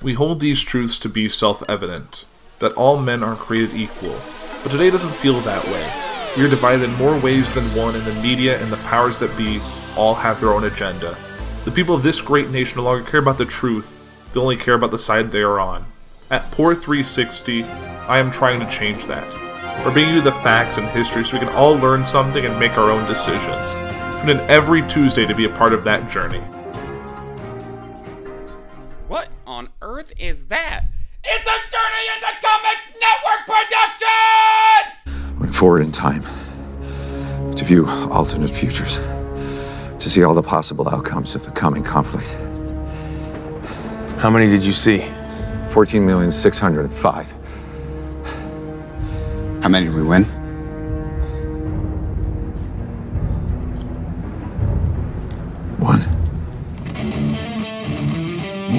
We hold these truths to be self evident that all men are created equal, but today doesn't feel that way. We are divided in more ways than one, and the media and the powers that be all have their own agenda. The people of this great nation no longer care about the truth, they only care about the side they are on. At Poor 360, I am trying to change that. We're bringing you the facts and history so we can all learn something and make our own decisions. Tune in every Tuesday to be a part of that journey. Earth is that? It's a Journey into Comics Network production! Went forward in time to view alternate futures, to see all the possible outcomes of the coming conflict. How many did you see? 14,605. How many did we win? One.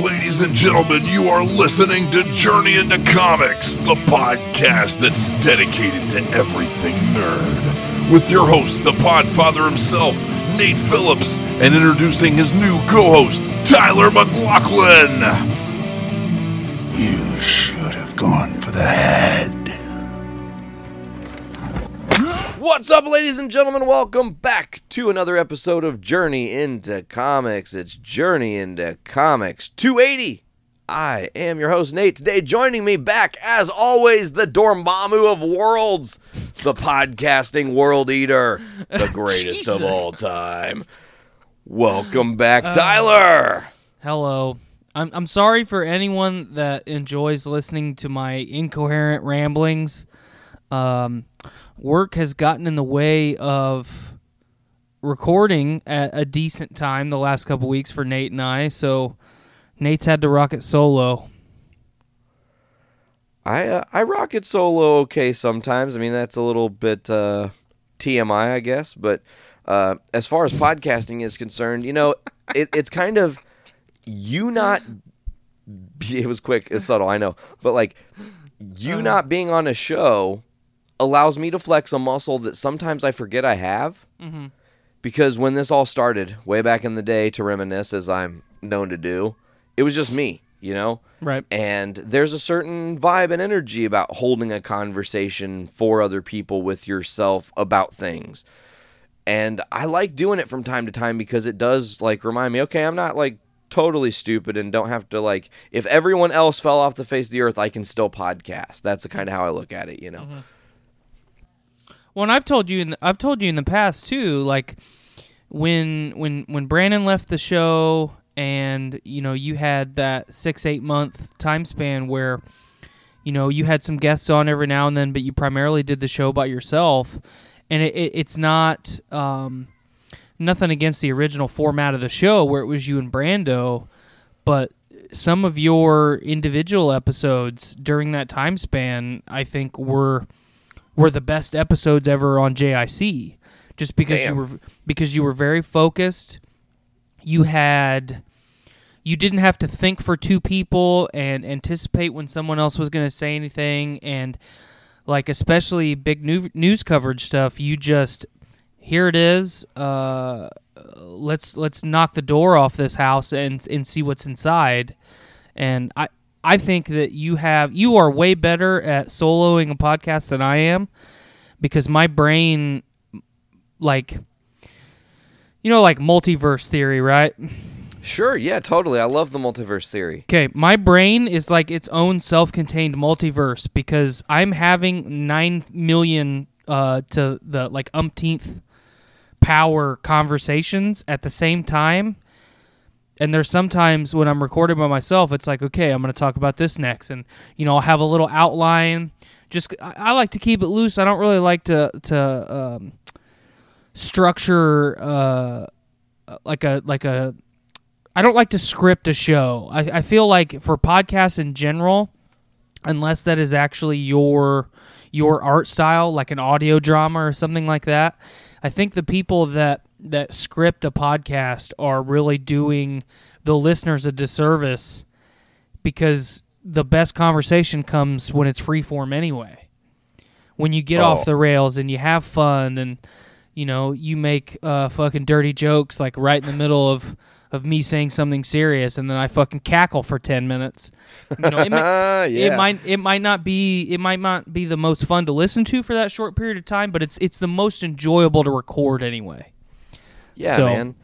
Ladies and gentlemen, you are listening to Journey into Comics, the podcast that's dedicated to everything nerd. With your host, the Podfather himself, Nate Phillips, and introducing his new co host, Tyler McLaughlin. You should have gone for the head. What's up, ladies and gentlemen? Welcome back to another episode of Journey into Comics. It's Journey into Comics 280. I am your host, Nate. Today, joining me back, as always, the Dormammu of worlds, the podcasting world eater, the greatest of all time. Welcome back, Tyler. Hello. I'm I'm sorry for anyone that enjoys listening to my incoherent ramblings. Um, work has gotten in the way of recording at a decent time the last couple weeks for Nate and I, so Nate's had to rock it solo. I uh, I rock it solo okay sometimes. I mean that's a little bit uh, TMI, I guess. But uh, as far as podcasting is concerned, you know, it, it's kind of you not. It was quick, it's subtle, I know, but like you not being on a show allows me to flex a muscle that sometimes I forget I have. Mm-hmm. Because when this all started, way back in the day, to reminisce as I'm known to do, it was just me, you know. Right. And there's a certain vibe and energy about holding a conversation for other people with yourself about things. And I like doing it from time to time because it does like remind me, okay, I'm not like totally stupid and don't have to like if everyone else fell off the face of the earth, I can still podcast. That's the kind of how I look at it, you know. Mm-hmm. Well, and I've told you in the, I've told you in the past too, like when when when Brandon left the show, and you know you had that six eight month time span where you know you had some guests on every now and then, but you primarily did the show by yourself, and it, it, it's not um, nothing against the original format of the show where it was you and Brando, but some of your individual episodes during that time span, I think were were the best episodes ever on JIC just because Damn. you were because you were very focused. You had you didn't have to think for two people and anticipate when someone else was going to say anything. And like especially big new, news coverage stuff you just here it is uh let's let's knock the door off this house and and see what's inside. And i i think that you have you are way better at soloing a podcast than i am because my brain like you know like multiverse theory right Sure, yeah, totally. I love the multiverse theory. Okay, my brain is like its own self-contained multiverse because I'm having nine million uh, to the like umpteenth power conversations at the same time. And there's sometimes when I'm recording by myself, it's like, okay, I'm going to talk about this next, and you know, I'll have a little outline. Just I, I like to keep it loose. I don't really like to to um, structure uh, like a like a I don't like to script a show. I, I feel like for podcasts in general, unless that is actually your your art style, like an audio drama or something like that, I think the people that that script a podcast are really doing the listeners a disservice because the best conversation comes when it's free form anyway. When you get Oh. off the rails and you have fun and you know you make uh, fucking dirty jokes like right in the middle of of me saying something serious and then I fucking cackle for 10 minutes. You know, it, may, Yeah. it might it might not be it might not be the most fun to listen to for that short period of time, but it's it's the most enjoyable to record anyway. Yeah, So- man.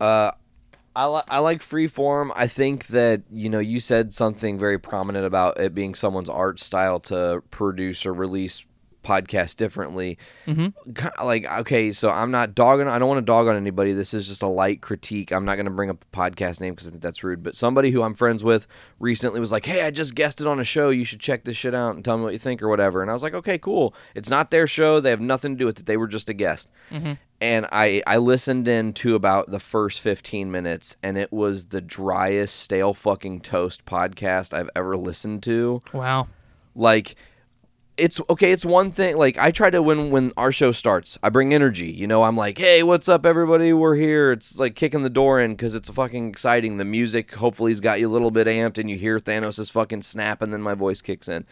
Uh, I li- I like freeform. I think that you know you said something very prominent about it being someone's art style to produce or release podcasts differently. Mm-hmm. Like, okay, so I'm not dogging. I don't want to dog on anybody. This is just a light critique. I'm not going to bring up the podcast name because I think that's rude. But somebody who I'm friends with recently was like, "Hey, I just guested on a show. You should check this shit out and tell me what you think or whatever." And I was like, "Okay, cool. It's not their show. They have nothing to do with it. They were just a guest." and I I listened in to about the first 15 minutes and it was the driest stale fucking toast podcast I've ever listened to. Wow. Like it's okay, it's one thing like I try to when when our show starts, I bring energy. You know, I'm like, "Hey, what's up everybody? We're here." It's like kicking the door in cuz it's fucking exciting. The music hopefully has got you a little bit amped and you hear Thanos' fucking snap and then my voice kicks in.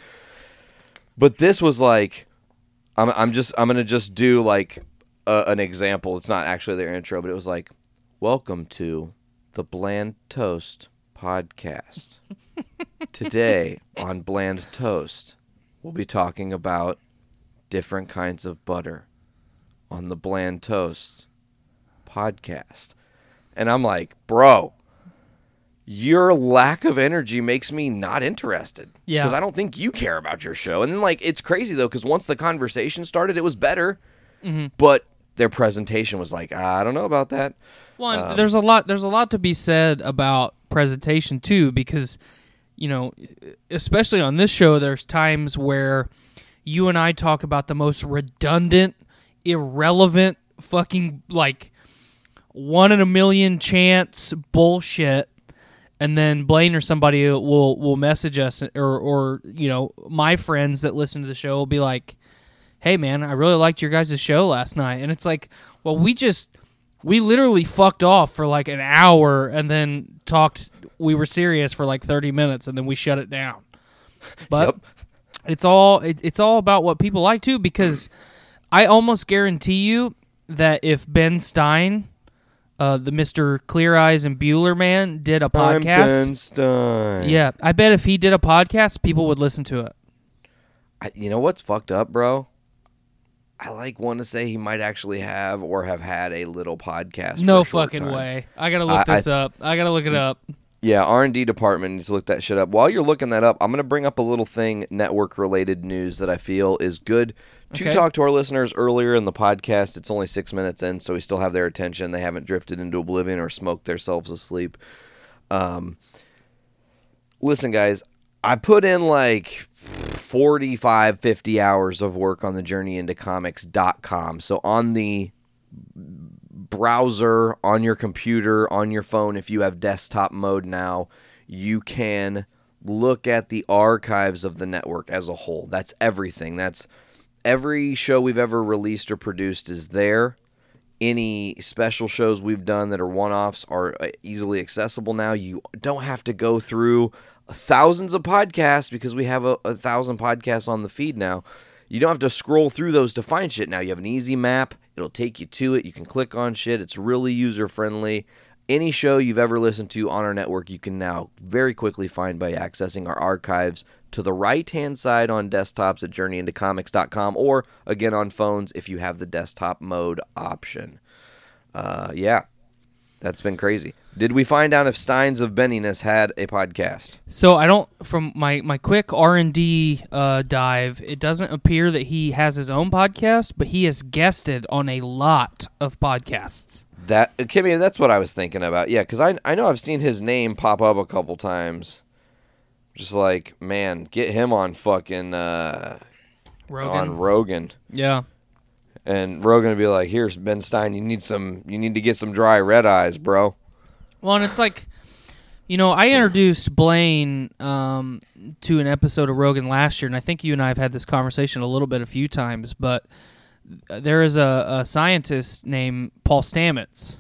But this was like I'm I'm just I'm gonna just do like a, an example. It's not actually their intro, but it was like, "Welcome to the Bland Toast podcast." Today on Bland Toast, we'll be talking about different kinds of butter on the Bland Toast podcast. And I'm like, "Bro, your lack of energy makes me not interested. Yeah. Because I don't think you care about your show. And then, like, it's crazy, though, because once the conversation started, it was better. But their presentation was like, I don't know about that. One, Um, there's a lot. There's a lot to be said about presentation too, because you know, especially on this show, there's times where you and I talk about the most redundant, irrelevant, fucking like one in a million chance bullshit, and then Blaine or somebody will will message us, or or you know, my friends that listen to the show will be like, "Hey, man, I really liked your guys' show last night," and it's like, well, we just we literally fucked off for like an hour and then talked we were serious for like 30 minutes and then we shut it down but Yep. it's all it, it's all about what people like too because i almost guarantee you that if ben stein uh, the mr clear eyes and bueller man did a I'm podcast Ben Stein. yeah i bet if he did a podcast people would listen to it I, you know what's fucked up, bro? I like want to say he might actually have or have had a little podcast. no fucking time. way i gotta look I- I- this up i gotta look it up Yeah, R and D department needs to look that shit up. While you're looking that up, I'm gonna bring up a little thing network related news that I feel is good to Okay. talk to our listeners earlier in the podcast. It's only six minutes in, so we still have their attention. They haven't drifted into oblivion or smoked themselves asleep. Um, listen, guys, I put in like 45, 50 hours of work on the journey into comics.com. So on the browser, on your computer, on your phone, if you have desktop mode now, you can look at the archives of the network as a whole. That's everything. That's every show we've ever released or produced is there. Any special shows we've done that are one offs are uh, easily accessible now. You don't have to go through thousands of podcasts because we have a, a thousand podcasts on the feed now. You don't have to scroll through those to find shit now. You have an easy map, it'll take you to it. You can click on shit. It's really user friendly. Any show you've ever listened to on our network, you can now very quickly find by accessing our archives to the right hand side on desktops at journeyintocomics.com or again on phones if you have the desktop mode option. Uh, yeah, that's been crazy. Did we find out if Steins of Benniness had a podcast? So I don't from my my quick R and D uh, dive. It doesn't appear that he has his own podcast, but he has guested on a lot of podcasts. That Kimmy, that's what I was thinking about. Yeah, because I I know I've seen his name pop up a couple times. Just like man, get him on fucking uh, Rogan. on Rogan, yeah. And Rogan would be like, "Here's Ben Stein. You need some. You need to get some dry red eyes, bro." Well, and it's like, you know, I introduced Blaine um, to an episode of Rogan last year, and I think you and I have had this conversation a little bit a few times. But there is a, a scientist named Paul Stamets,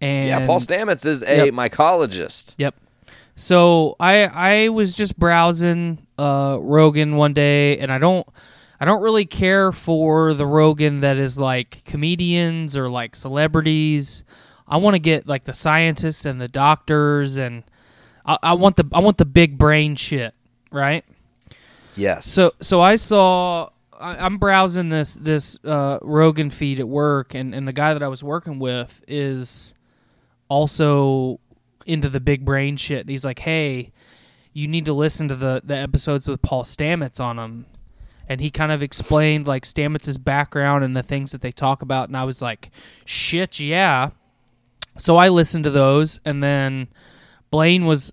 and yeah, Paul Stamets is a Yep. mycologist. Yep. So I I was just browsing uh, Rogan one day, and I don't I don't really care for the Rogan that is like comedians or like celebrities. I want to get like the scientists and the doctors and I, I want the I want the big brain shit, right? Yes. So so I saw I, I'm browsing this this uh, Rogan feed at work, and and the guy that I was working with is also into the big brain shit. He's like, hey, you need to listen to the the episodes with Paul Stamets on them. And he kind of explained like Stamets' background and the things that they talk about, and I was like, "Shit, yeah." So I listened to those, and then Blaine was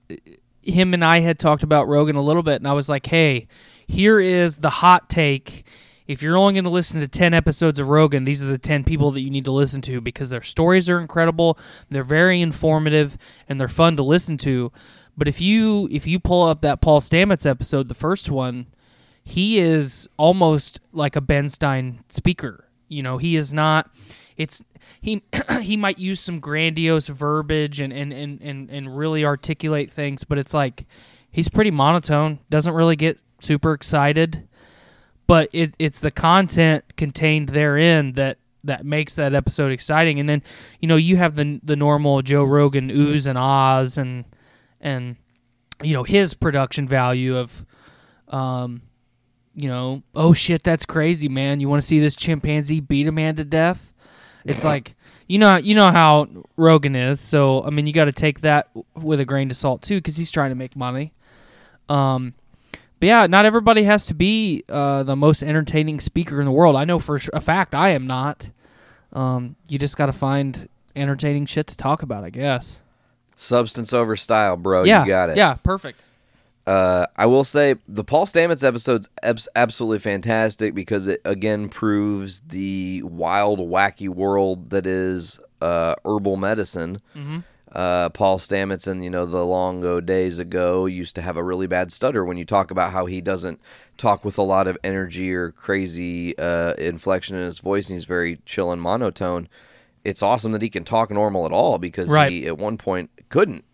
him and I had talked about Rogan a little bit, and I was like, "Hey, here is the hot take. If you're only going to listen to 10 episodes of Rogan, these are the 10 people that you need to listen to because their stories are incredible, they're very informative, and they're fun to listen to. But if you if you pull up that Paul Stamets episode, the first one, he is almost like a Ben Stein speaker. You know, he is not it's he he might use some grandiose verbiage and, and, and, and, and really articulate things, but it's like he's pretty monotone, doesn't really get super excited. But it, it's the content contained therein that that makes that episode exciting. And then, you know, you have the the normal Joe Rogan oohs and ahs and and you know his production value of um you know oh shit that's crazy man. You want to see this chimpanzee beat a man to death? It's like you know you know how Rogan is so I mean you got to take that with a grain of salt too cuz he's trying to make money. Um but yeah not everybody has to be uh, the most entertaining speaker in the world. I know for a fact I am not. Um you just got to find entertaining shit to talk about I guess. Substance over style, bro. yeah. You got it. yeah perfect Uh, I will say the Paul Stamets episode's abs- absolutely fantastic because it again proves the wild, wacky world that is uh, herbal medicine. Uh, Paul Stamets, and you know the long ago days ago, used to have a really bad stutter. When you talk about how he doesn't talk with a lot of energy or crazy uh, inflection in his voice, and he's very chill and monotone. It's awesome that he can talk normal at all because Right. he at one point couldn't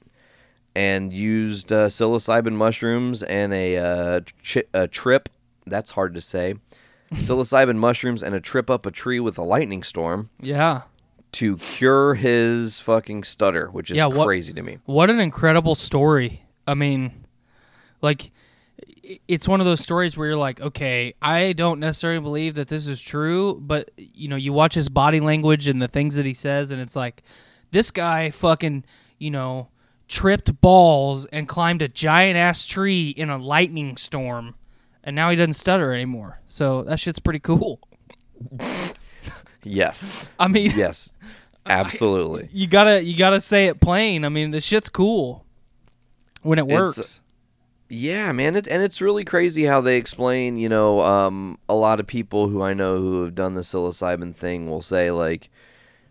and used uh, psilocybin mushrooms and a, uh, chi- a trip. That's hard to say. psilocybin mushrooms and a trip up a tree with a lightning storm yeah to cure his fucking stutter, which is Yeah, what- crazy to me. What an incredible story. I mean, like, i- it's one of those stories where you're like, okay, I don't necessarily believe that this is true, but, you know, you watch his body language and the things that he says, and it's like, this guy fucking, you know, tripped balls and climbed a giant ass tree in a lightning storm, and now he doesn't stutter anymore. So that shit's pretty cool. Yes, I mean, yes, absolutely. you gotta you gotta say it plain. I mean, the shit's cool when it It's- works. Yeah, man, it, and it's really crazy how they explain. You know, um, a lot of people who I know who have done the psilocybin thing will say like,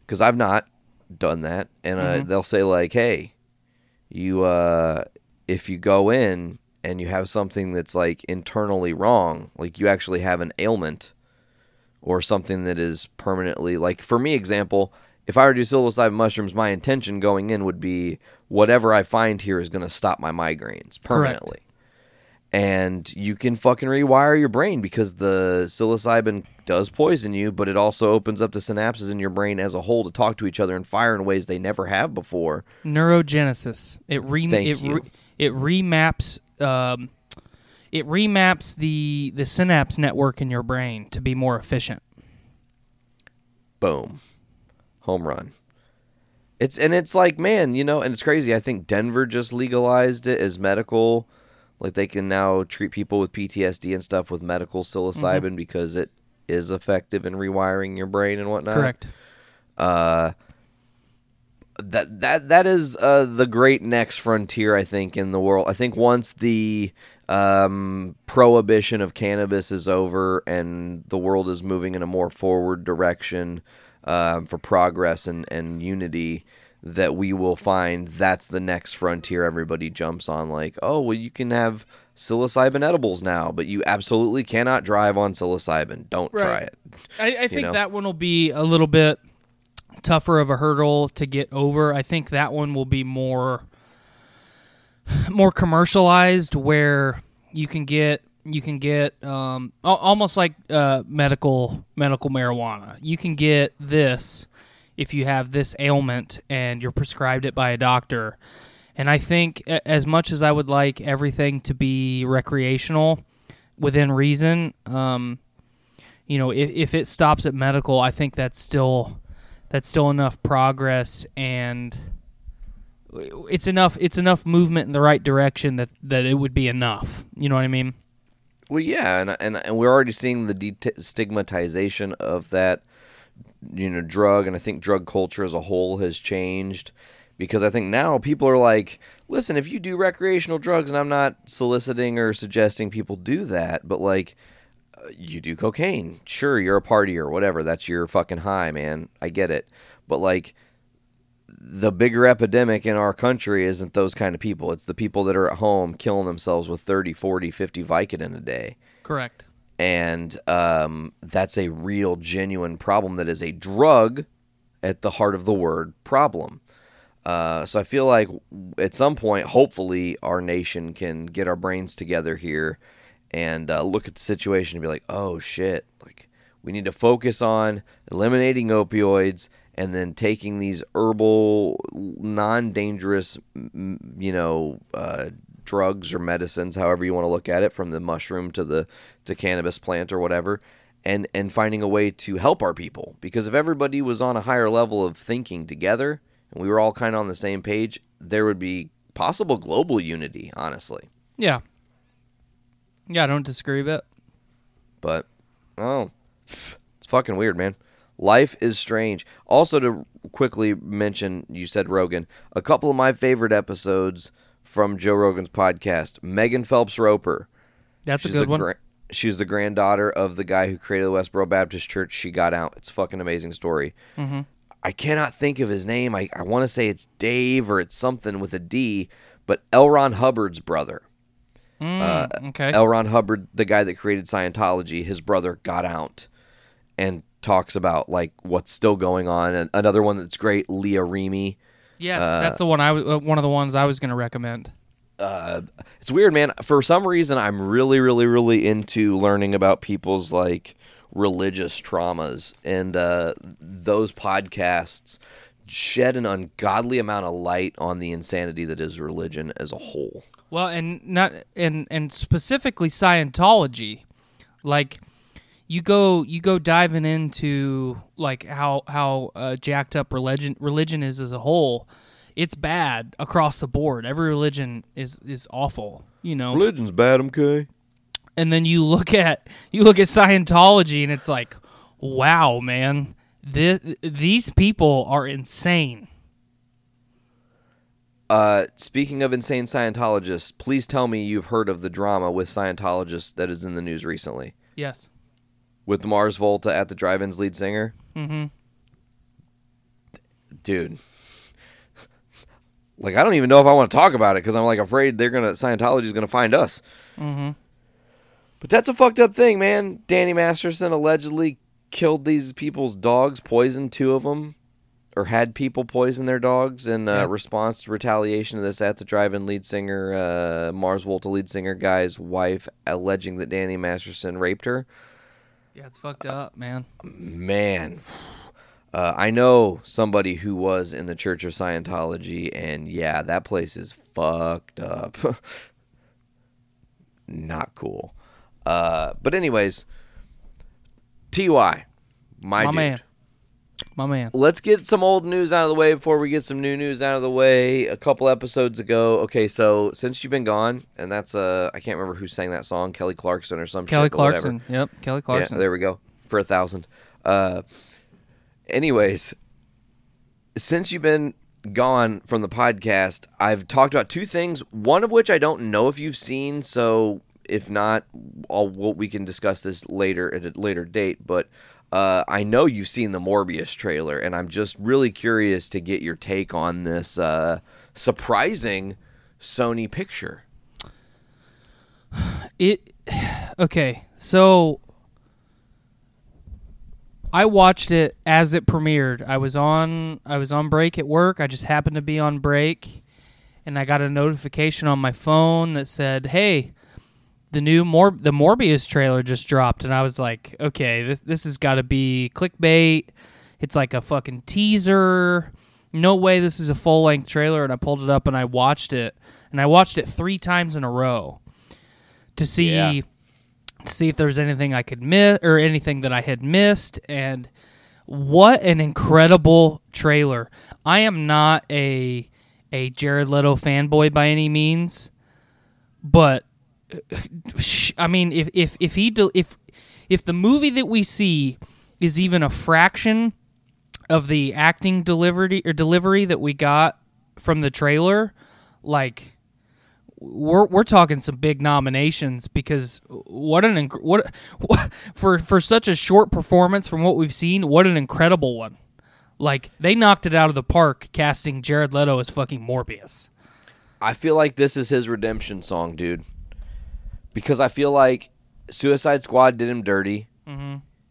because I've not done that, and uh, Mm-hmm. they'll say like, hey, you, uh, if you go in and you have something that's like internally wrong, like you actually have an ailment or something that is permanently like for me example if i were to do psilocybin mushrooms my intention going in would be whatever i find here is going to stop my migraines permanently and you can fucking rewire your brain because the psilocybin does poison you but it also opens up the synapses in your brain as a whole to talk to each other and fire in ways they never have before neurogenesis. It re Thank it you. re- it remaps um, it remaps the the synapse network in your brain to be more efficient. boom home run it's and it's like man you know and it's crazy i think denver just legalized it as medical like they can now treat people with ptsd and stuff with medical psilocybin because it is effective in rewiring your brain and whatnot. Correct. uh that that that is uh the great next frontier i think in the world. I think once the um prohibition of cannabis is over and the world is moving in a more forward direction um, for progress and and unity that we will find that's the next frontier everybody jumps on like oh well you can have psilocybin edibles now but you absolutely cannot drive on psilocybin don't try it I, I think know? that one will be a little bit tougher of a hurdle to get over. I think that one will be more more commercialized where you can get you can get um, almost like uh, medical medical marijuana. You can get this if you have this ailment and you're prescribed it by a doctor. And I think as much as I would like everything to be recreational within reason, um, you know, if, if it stops at medical, I think that's still that's still enough progress and it's enough it's enough movement in the right direction that that it would be enough. You know what I mean? Well, yeah, and and and we're already seeing the destigmatization of that, you know, drug, and I think drug culture as a whole has changed because I think now people are like, listen, if you do recreational drugs, and I'm not soliciting or suggesting people do that, but like, uh, you do cocaine, sure, you're a party or whatever, that's your fucking high, man. I get it, but like. The bigger epidemic in our country isn't those kind of people. It's the people that are at home killing themselves with 30, 40, 50 Vicodin a day Correct. And um, that's a real genuine problem that is a drug at the heart of the word problem. Uh, so i feel like at some point hopefully our nation can get our brains together here and uh, look at the situation and be like oh shit. Like we need to focus on eliminating opioids and then taking these herbal non-dangerous you know uh, drugs or medicines however you want to look at it from the mushroom to the to cannabis plant or whatever and and finding a way to help our people because if everybody was on a higher level of thinking together and we were all kind of on the same page there would be possible global unity honestly Yeah. Yeah, I don't disagree with it. but oh it's fucking weird man life is strange also to quickly mention you said rogan a couple of my favorite episodes from joe rogan's podcast megan phelps roper That's she's a good one. gra- she's the granddaughter of the guy who created the westboro baptist church she got out it's a fucking amazing story mm-hmm. i cannot think of his name i, I want to say it's dave or it's something with a d but l ron hubbard's brother uh, okay. L. Ron Hubbard, the guy that created Scientology, his brother got out and talks about like what's still going on. And another one that's great, Leah Remini. Yes, that's the one I w- uh, one of the ones I was going to recommend. Uh, it's weird, man. For some reason, I'm really, really, really into learning about people's like religious traumas, and uh, those podcasts shed an ungodly amount of light on the insanity that is religion as a whole. Well, and not and and specifically Scientology, like you go you go diving into like how how uh, jacked up religion religion is as a whole. It's bad across the board. Every religion is is awful, you know. Religion's bad, okay? and then you look at you look at Scientology, and it's like, wow, man, this, these people are insane. Uh, speaking of insane Scientologists, please tell me you've heard of the drama with Scientologists that is in the news recently. Yes. With Mars Volta at the Drive-In's lead singer? Mm-hmm. Dude. Like, I don't even know if I want to talk about it because I'm, like, afraid they're to, Scientology's going to find us. Mm-hmm. But that's a fucked up thing, man. Danny Masterson allegedly killed these people's dogs, poisoned two of them, or had people poison their dogs in uh, Yeah. response to retaliation of this at the drive-in lead singer, uh, Mars Volta lead singer guy's wife, alleging that Danny Masterson raped her. Yeah, it's fucked up, man. Man, uh, I know somebody who was in the Church of Scientology, and yeah, that place is fucked up. Not cool. Uh, but anyways, Ty, my, My dude. man. My man. Let's get some old news out of the way before we get some new news out of the way. A couple episodes ago, okay, so since you've been gone, and that's uh, I can't remember who sang that song, Kelly Clarkson or some Kelly shit. Clarkson. Yep, Kelly Clarkson. Yeah, there we go. For a thousand. Uh, anyways, since you've been gone from the podcast, I've talked about two things. One of which I don't know if you've seen, so if not, I'll, we can discuss this later at a later date. But uh, I know you've seen the Morbius trailer, and I'm just really curious to get your take on this uh, surprising Sony picture. It okay. So I watched it as it premiered. I was on I was on break at work. I just happened to be on break and I got a notification on my phone that said, "Hey, the new Mor- the Morbius trailer just dropped." And I was like, "Okay, this this has got to be clickbait. it's like a fucking teaser. No way this is a full length trailer. And I pulled it up and I watched it, and I watched it three times in a row to see Yeah. to see if there was anything I could miss or anything that I had missed. And what an incredible trailer! I am not a a Jared Leto fanboy by any means, but I mean, if if if he del if if the movie that we see is even a fraction of the acting delivery or delivery that we got from the trailer, like we're we're talking some big nominations because what an inc- what, what for for such a short performance from what we've seen, what an incredible one. Like they knocked it out of the park casting Jared Leto as fucking Morbius. I feel like this is his redemption song, dude. Because I feel like Suicide Squad did him dirty.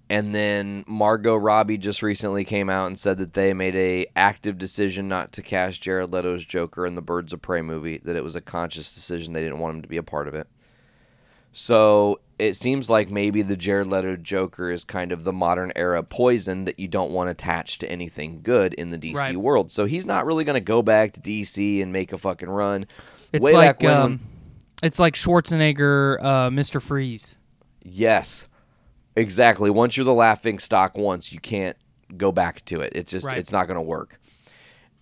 And then Margot Robbie just recently came out and said that they made a active decision not to cast Jared Leto's Joker in the Birds of Prey movie. That it was a conscious decision; they didn't want him to be a part of it. So it seems like maybe the Jared Leto Joker is kind of the modern era poison that you don't want attached to anything good in the DC Right. world. So he's not really going to go back to DC and make a fucking run. It's Way like when, um, it's like Schwarzenegger, uh, Mr. Freeze. yes, exactly. Once you're the laughing stock, once you can't go back to it. It's just Right. it's not going to work.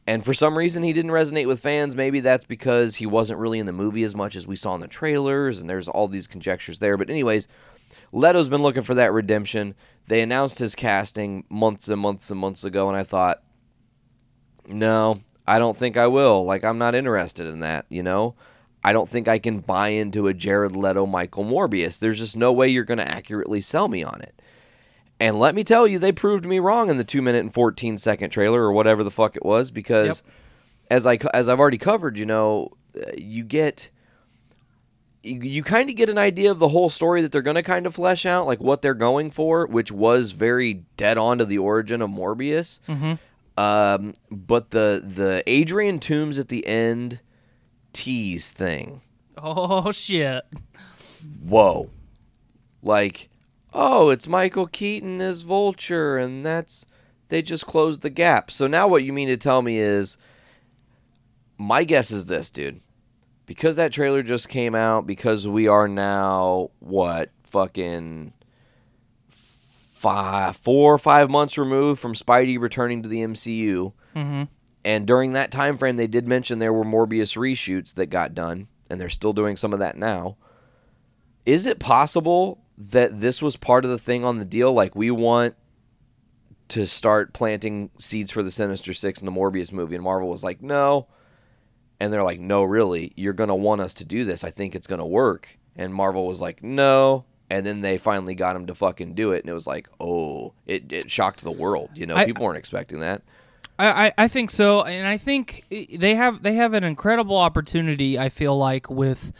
And for some reason, he didn't resonate with fans. Maybe that's because he wasn't really in the movie as much as we saw in the trailers, and there's all these conjectures there. But anyways, Leto's been looking for that redemption. They announced his casting months and months and months ago, and I thought, no, I don't think I will. Like, I'm not interested in that, you know? I don't think I can buy into a Jared Leto Michael Morbius. There's just no way you're going to accurately sell me on it. And let me tell you, they proved me wrong in the two minute and 14 second trailer or whatever the fuck it was because as I as I've already covered, you know, uh, you get you, you kind of get an idea of the whole story that they're going to kind of flesh out, like what they're going for, which was very dead on to the origin of Morbius. Um, but the the Adrian Toomes at the end tease thing, Oh shit! whoa, like, oh, it's Michael Keaton as Vulture, and that's they just closed the gap. So now what you mean to tell me is, my guess is this, dude. Because that trailer just came out, because we are now what fucking five, four or five months removed from Spidey returning to the MCU, Mm-hmm. And during that time frame, they did mention there were Morbius reshoots that got done, and they're still doing some of that now. Is it possible that this was part of the thing on the deal? Like we want to start planting seeds for the Sinister Six in the Morbius movie, and Marvel was like, no. And they're like, no, really, you're going to want us to do this. I think it's going to work. And Marvel was like, no. And then they finally got him to fucking do it. And it was like, oh, it, it shocked the world. You know, I- people weren't expecting that. I, I, think so, and I think they have they have an incredible opportunity. I feel like with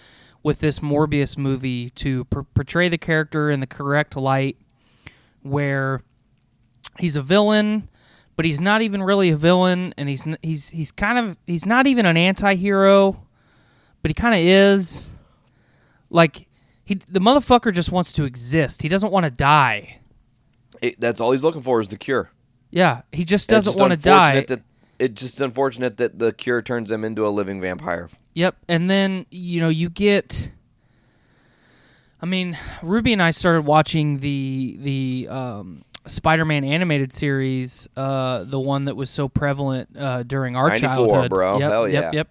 with this Morbius movie to per- portray the character in the correct light, where he's a villain, but he's not even really a villain, and he's he's he's kind of he's not even an anti-hero, but he kind of is. Like he the motherfucker just wants to exist. He doesn't want to die. It, that's all he's looking for is the cure. Yeah, he just doesn't want to die. That, it's just unfortunate that the cure turns him into a living vampire. Yep, and then you know you get. I mean, Ruby and I started watching the the um, Spider-Man animated series, uh, the one that was so prevalent uh, during our childhood. bro. Yep, Hell Yep, yeah. yep.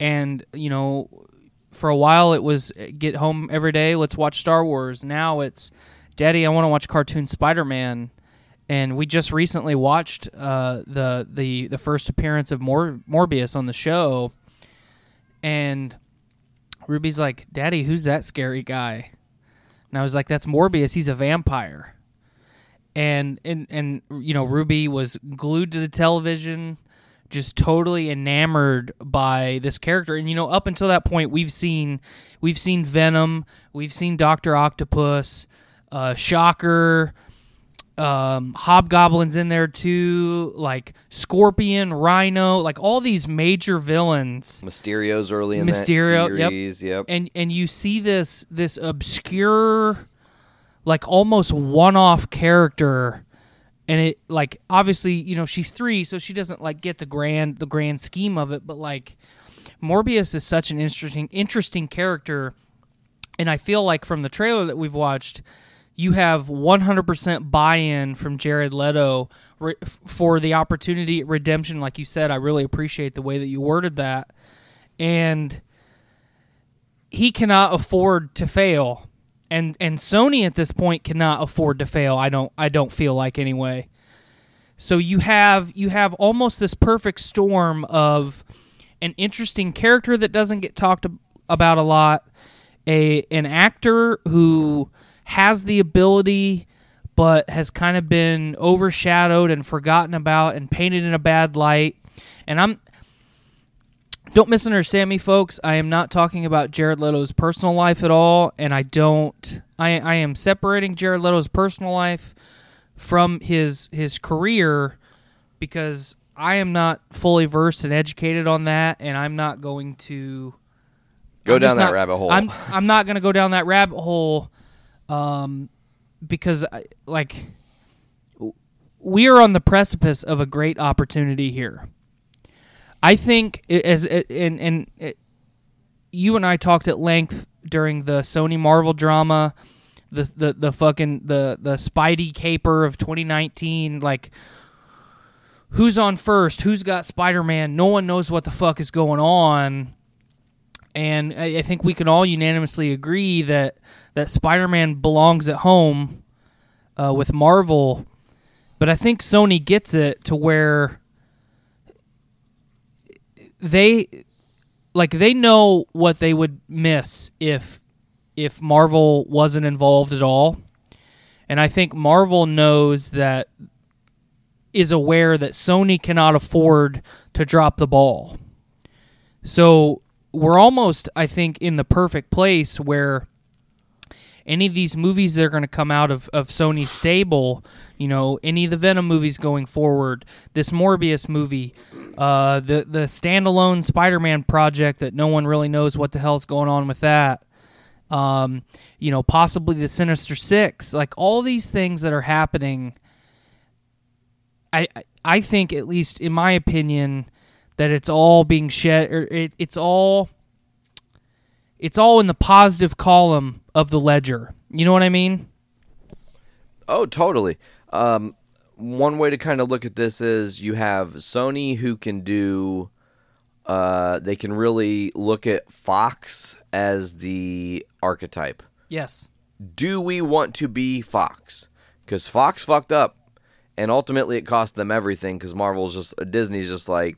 And you know, for a while it was uh, get home every day, let's watch Star Wars. Now it's, Daddy, I want to watch cartoon Spider-Man. And we just recently watched uh, the the the first appearance of Mor- Morbius on the show, and Ruby's like, "Daddy, who's that scary guy?" And I was like, "That's Morbius. He's a vampire." And and and you know, Ruby was glued to the television, just totally enamored by this character. And you know, up until that point, we've seen we've seen Venom, we've seen Doctor Octopus, uh, Shocker, um, Hobgoblin's in there too, like Scorpion, Rhino, like all these major villains. Mysterio's early in Mysterio, that yep. Yep. And and you see this this obscure, like almost one off character and it like obviously you know she's three, so she doesn't like get the grand the grand scheme of it, but like Morbius is such an interesting interesting character, and I feel like from the trailer that we've watched, you have 100% buy-in from Jared Leto re- for the opportunity at redemption. Like you said, I really appreciate the way that you worded that, and he cannot afford to fail. And and Sony at this point cannot afford to fail. I don't I don't feel like anyway. So you have you have almost this perfect storm of an interesting character that doesn't get talked about a lot, a an actor who has the ability but has kind of been overshadowed and forgotten about and painted in a bad light. And I'm don't misunderstand me, folks. I am not talking about Jared Leto's personal life at all, and I don't. I I am separating Jared Leto's personal life from his his career because I am not fully versed and educated on that, and I'm not going to Go I'm down that not- rabbit hole. I'm I'm not going to go down that rabbit hole, um, because I, like we are on the precipice of a great opportunity here. I think as and and it, you and I talked at length during the Sony Marvel drama, the the the fucking the the Spidey caper of 2019, like. Who's on first? Who's got Spider Man? No one knows what the fuck is going on and I, I think we can all unanimously agree that that Spider-Man belongs at home uh, with Marvel, but I think Sony gets it to where they like they know what they would miss if if Marvel wasn't involved at all. And I think Marvel knows that is aware that Sony cannot afford to drop the ball. So we're almost, I think, in the perfect place where any of these movies that are going to come out of, of Sony's stable, you know, any of the Venom movies going forward, this Morbius movie, uh, the the standalone Spider-Man project that no one really knows what the hell's going on with that. Um, you know, possibly the Sinister Six, like all these things that are happening. I- I think, at least in my opinion, that it's all being shed or it, it's all it's all in the positive column of the ledger you know what i mean Oh, totally. Um, one way to kind of look at this is you have Sony who can do, uh, they can really look at Fox as the archetype. yes Do we want to be Fox? Because Fox fucked up, and ultimately it cost them everything. Because Marvel's just Disney's just like,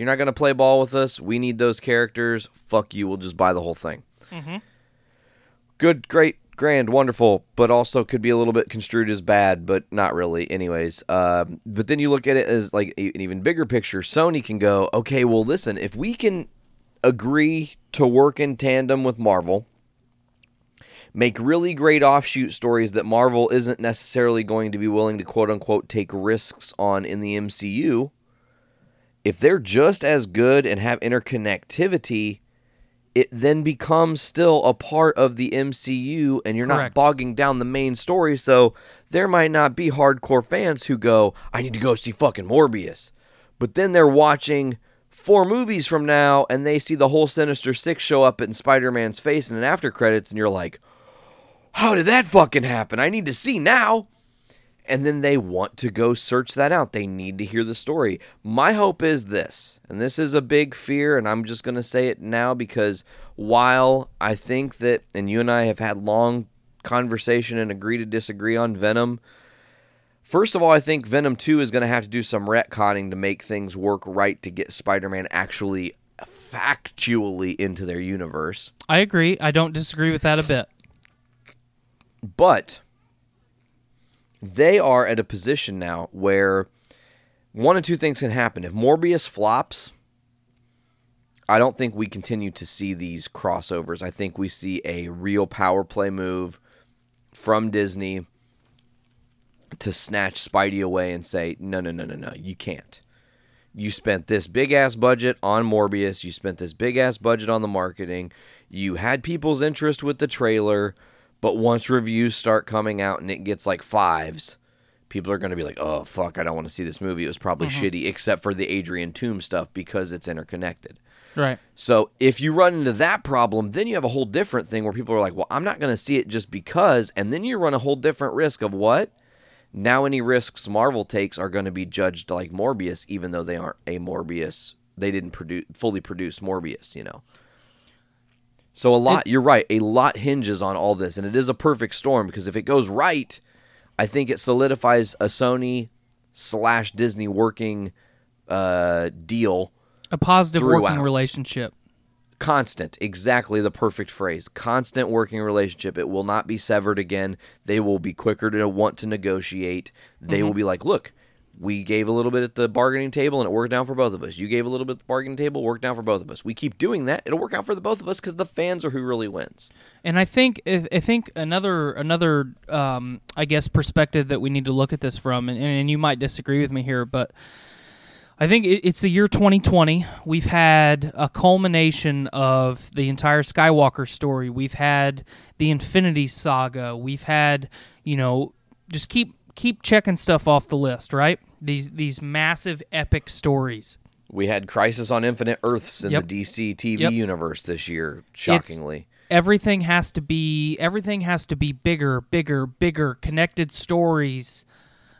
you're not gonna play ball with us. We need those characters. Fuck you. We'll just buy the whole thing. Good, great, grand, wonderful, but also could be a little bit construed as bad, but not really. Anyways, um, but then you look at it as like an even bigger picture. Sony can go, okay, well, listen, if we can agree to work in tandem with Marvel, make really great offshoot stories that Marvel isn't necessarily going to be willing to quote unquote take risks on in the MCU. If they're just as good and have interconnectivity, it then becomes still a part of the MCU and you're not bogging down the main story. So there might not be hardcore fans who go, I need to go see fucking Morbius. But then they're watching four movies from now and they see the whole Sinister Six show up in Spider Man's face in an after credits and you're like, how did that fucking happen? I need to see now. And then they want to go search that out. They need to hear the story. My hope is this, and this is a big fear, and I'm just going to say it now because while I think that, and you and I have had long conversation and agree to disagree on Venom, First of all, I think Venom 2 is going to have to do some retconning to make things work right to get Spider Man actually factually into their universe. i agree i don't disagree with that a bit But they are at a position now where one of two things can happen. If Morbius flops, I don't think we continue to see these crossovers. I think we see a real power play move from Disney to snatch Spidey away and say, no, no, no, no, no, you can't. You spent this big ass budget on Morbius. You spent this big ass budget on the marketing. You had people's interest with the trailer, but once reviews start coming out and it gets like fives, people are going to be like, "Oh fuck, I don't want to see this movie. It was probably mm-hmm. shitty," except for the Adrian Toomes stuff because it's interconnected. Right. So if you run into that problem, then you have a whole different thing where people are like, "Well, I'm not going to see it just because," and then you run a whole different risk of what? Now any risks Marvel takes are going to be judged like Morbius, even though they aren't a Morbius. They didn't produce fully produce Morbius, you know. So a lot, you're right. A lot hinges on all this, and it is a perfect storm because if it goes right, I think it solidifies a Sony slash Disney working uh, deal A positive working relationship. constant exactly the perfect phrase. Constant working relationship. It will not be severed again. They will be quicker to want to negotiate. They will be like look we gave a little bit at the bargaining table and it worked out for both of us you gave a little bit at the bargaining table worked out for both of us we keep doing that it'll work out for the both of us because the fans are who really wins And I think I think another another um, I guess perspective that we need to look at this from, and, and you might disagree with me here, but I think it's the year 2020. We've had a culmination of the entire Skywalker story. We've had the Infinity Saga. We've had you know just keep keep checking stuff off the list, right? These these massive epic stories. we had crisis on infinite earths in Yep. the dc tv Yep. universe this year shockingly everything has to be everything has to be bigger bigger bigger connected stories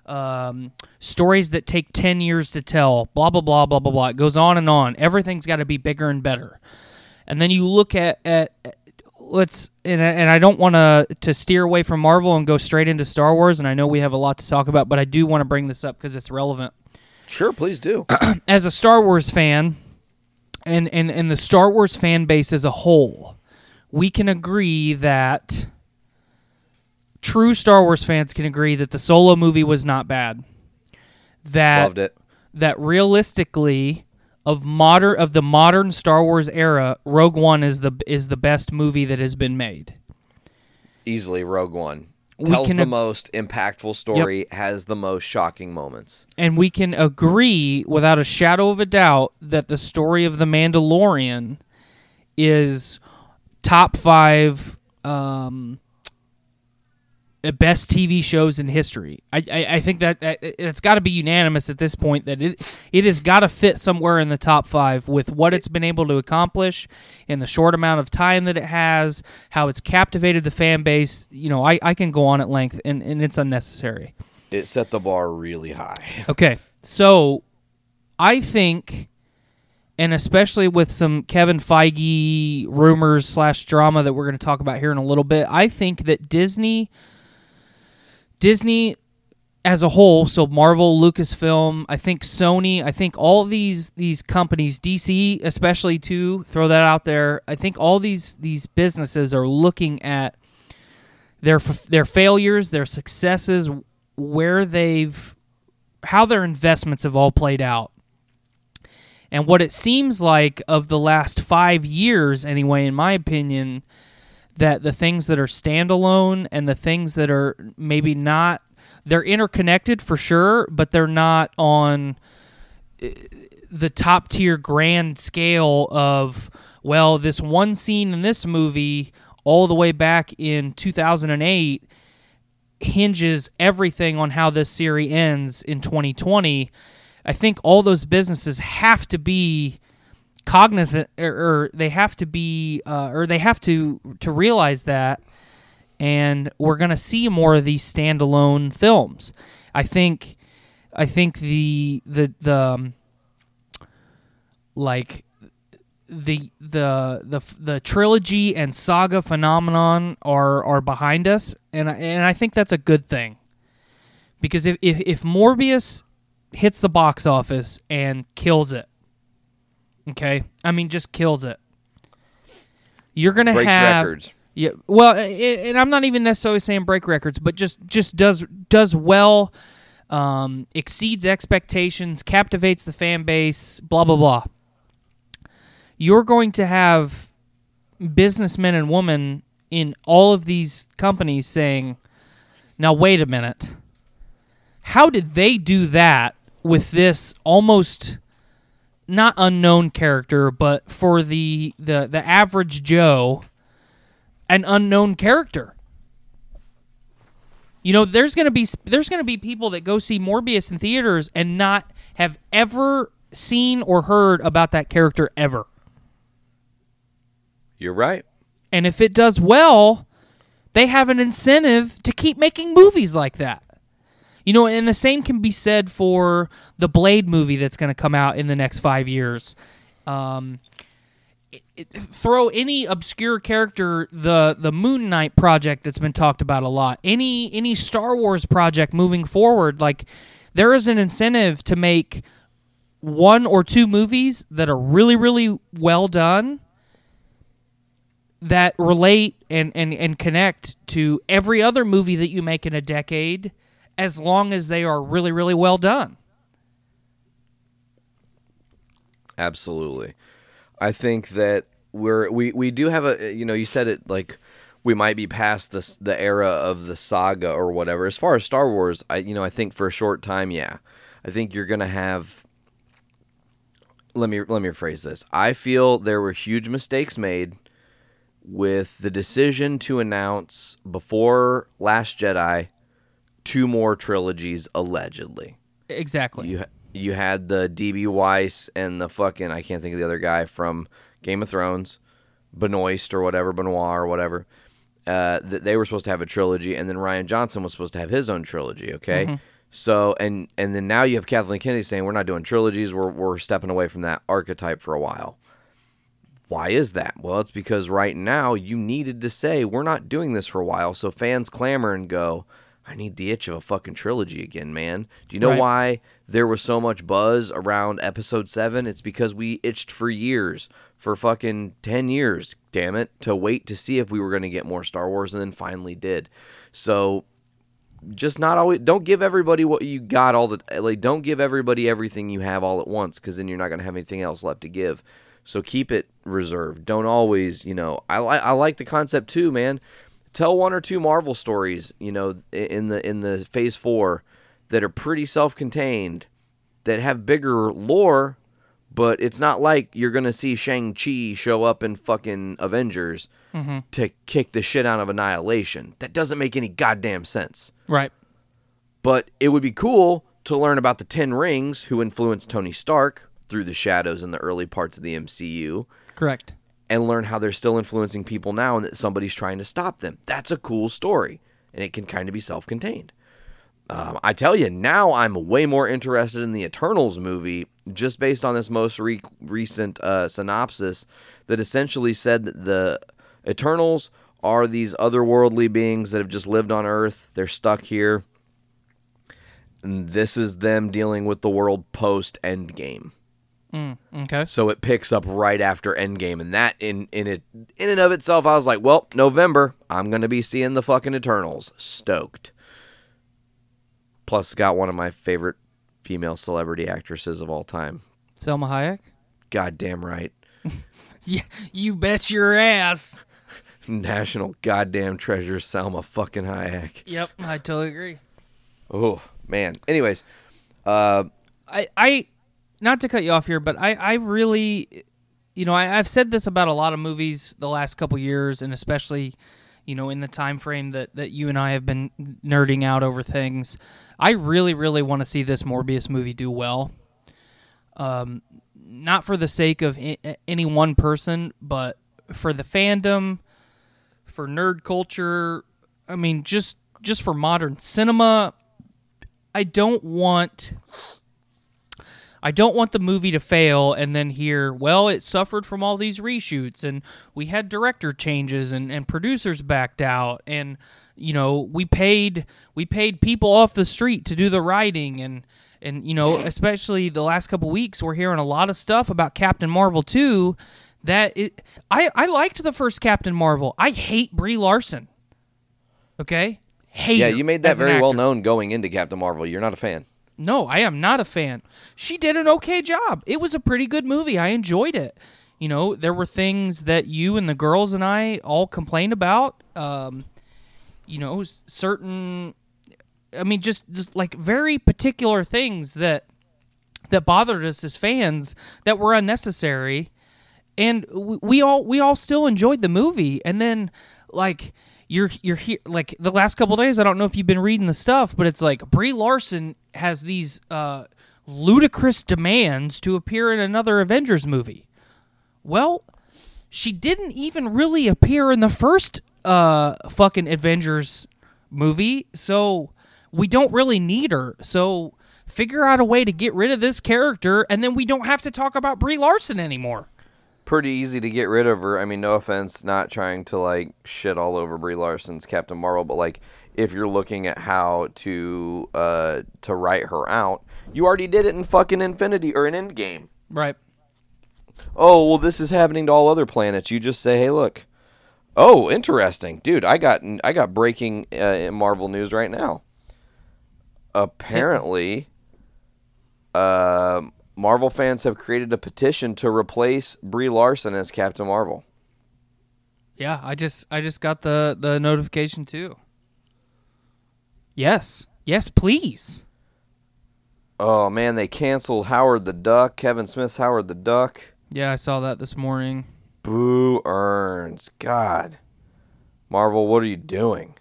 um, stories that take 10 years to tell blah blah blah blah blah blah it goes on and on everything's got to be bigger and better and then you look at at- let's and, I- and I don't want to to steer away from Marvel and go straight into Star Wars and I know we have a lot to talk about but I do want to bring this up because it's relevant. Sure please do. As a Star Wars fan and, and, and the Star Wars fan base as a whole, we can agree that true Star Wars fans can agree that the solo movie was not bad. That loved it. that realistically of modern of the modern Star Wars era, Rogue One is the is the best movie that has been made. easily rogue one. Tells can the most impactful story has the most shocking moments. And we can agree without a shadow of a doubt that the story of the Mandalorian is top five um, best TV shows in history. I, I, I think that, that it's got to be unanimous at this point that it it has got to fit somewhere in the top five with what it's been able to accomplish in the short amount of time that it has, how it's captivated the fan base. You know, I, I can go on at length, and, and it's unnecessary. it set the bar really high Okay, so I think, and especially with some Kevin Feige rumors slash drama that we're going to talk about here in a little bit, I think that Disney, Disney as a whole, so Marvel, Lucasfilm, I think Sony, I think all these these companies, DC especially too, throw that out there. I think all these these businesses are looking at their their failures, their successes, where they've how their investments have all played out. And what it seems like of the last five years, anyway, in my opinion, that the things that are standalone and the things that are maybe not, they're interconnected for sure, but they're not on uh, the top tier grand scale of, well, this one scene in this movie all the way back in 2008 hinges everything on how this series ends in 2020 i think all those businesses have to be cognizant or, or they have to be uh, or they have to to realize that and we're going to see more of these standalone films. I think i think the the the um, like the the the the trilogy and saga phenomenon are are behind us, and I, and I think that's a good thing. Because if if, if Morbius hits the box office and kills it, okay, I mean just kills it, you're gonna breaks have records yeah, well, i- and I'm not even necessarily saying break records, but just just does does well, um, exceeds expectations, captivates the fan base, blah blah blah. You're going to have businessmen and women in all of these companies saying, "Now wait a minute, how did they do that with this almost?" Not unknown character, but for the, the, the average Joe, an unknown character. You know, there's gonna be there's gonna be people that go see Morbius in theaters and not have ever seen or heard about that character ever. You're right. And if it does well, they have an incentive to keep making movies like that. You know, and the same can be said for the Blade movie that's going to come out in the next five years. Um, it, it- throw any obscure character, the the Moon Knight project that's been talked about a lot. Any any Star Wars project moving forward, like there is an incentive to make one or two movies that are really really well done that relate and, and, and connect to every other movie that you make in a decade as long as they are really, really well done. Absolutely. I think that we're we we do have a you know you said it like we might be past this the era of the saga or whatever. As far as Star Wars, I you know I think for a short time, yeah, I think you're gonna have. Let me let me rephrase this. I feel there were huge mistakes made with the decision to announce before Last Jedi two more trilogies allegedly. Exactly. You you had the DB Weiss and the fucking I can't think of the other guy from Game of Thrones, Benoist or whatever, Benoit or whatever. Uh, th- they were supposed to have a trilogy, and then Rian Johnson was supposed to have his own trilogy. Okay, so and and then now you have Kathleen Kennedy saying we're not doing trilogies. We're we're stepping away from that archetype for a while. Why is that? Well, it's because right now you needed to say we're not doing this for a while, so fans clamor and go, "I need the itch of a fucking trilogy again, man." Do you know Right. why there was so much buzz around Episode Seven? It's because we itched for years, for fucking ten years, damn it, to wait to see if we were going to get more Star Wars, and then finally did. So just not always don't give everybody what you got all the like don't give everybody everything you have all at once because then you're not going to have anything else left to give so keep it reserved don't always you know i like i like the concept too man tell one or two marvel stories you know in the in the phase 4 that are pretty self-contained that have bigger lore but it's not like you're going to see shang-chi show up in fucking avengers mm-hmm. to kick the shit out of annihilation that doesn't make any goddamn sense right. but it would be cool to learn about the Ten Rings who influenced Tony Stark through the shadows in the early parts of the MCU Correct. And learn how they're still influencing people now and that somebody's trying to stop them. That's a cool story and it can kind of be self contained. Um, I tell you, now I'm way more interested in the Eternals movie just based on this most re- recent uh, synopsis that essentially said that the Eternals are these otherworldly beings that have just lived on Earth. They're stuck here. And this is them dealing with the world post Endgame. Okay. So it picks up right after Endgame, and that in in it in and of itself, I was like, well, November, I'm gonna be seeing the fucking Eternals. Stoked. Plus, it's got one of my favorite female celebrity actresses of all time. Salma Hayek? Goddamn right. Yeah, you bet your ass. National goddamn treasure, Salma fucking Hayek. Yep, I totally agree. Oh man. Anyways, uh, I, I not to cut you off here, but I, I really, you know, I, I've said this about a lot of movies the last couple years, and especially, you know, in the time frame that that you and I have been nerding out over things. I really, really want to see this Morbius movie do well. Um, not for the sake of any one person, but for the fandom, for nerd culture. I mean, just just for modern cinema. I don't want I don't want the movie to fail and then hear, well, it suffered from all these reshoots and we had director changes and, and producers backed out and you know, we paid we paid people off the street to do the writing and and you know, especially the last couple weeks we're hearing a lot of stuff about Captain Marvel 2 that it I I liked the first Captain Marvel. I hate Brie Larson. Okay? Hate yeah, you made that very well known going into Captain Marvel. You're not a fan. No, I am not a fan. She did an okay job. It was a pretty good movie. I enjoyed it. You know, there were things that you and the girls and I all complained about. Um, you know, certain. I mean, just just like very particular things that that bothered us as fans that were unnecessary and we, we all we all still enjoyed the movie and then like you're you're here like the last couple days. I don't know if you've been reading the stuff, but it's like Brie Larson has these uh, ludicrous demands to appear in another Avengers movie. Well, she didn't even really appear in the first uh fucking Avengers movie, so we don't really need her. So figure out a way to get rid of this character and then we don't have to talk about Brie Larson anymore. Pretty easy to get rid of her. I mean, no offense, not trying to like shit all over Brie Larson's Captain Marvel, but like if you're looking at how to uh to write her out, you already did it in fucking Infinity or in Endgame. Right. oh well this is happening to all other planets you just say hey look oh interesting dude i got i got breaking uh, marvel news right now apparently uh, marvel fans have created a petition to replace brie larson as captain marvel Yeah, I just I just got the the notification too. Yes. Yes, please. oh man they canceled howard the duck kevin smith's howard the duck Yeah, I saw that this morning. boo earns god marvel what are you doing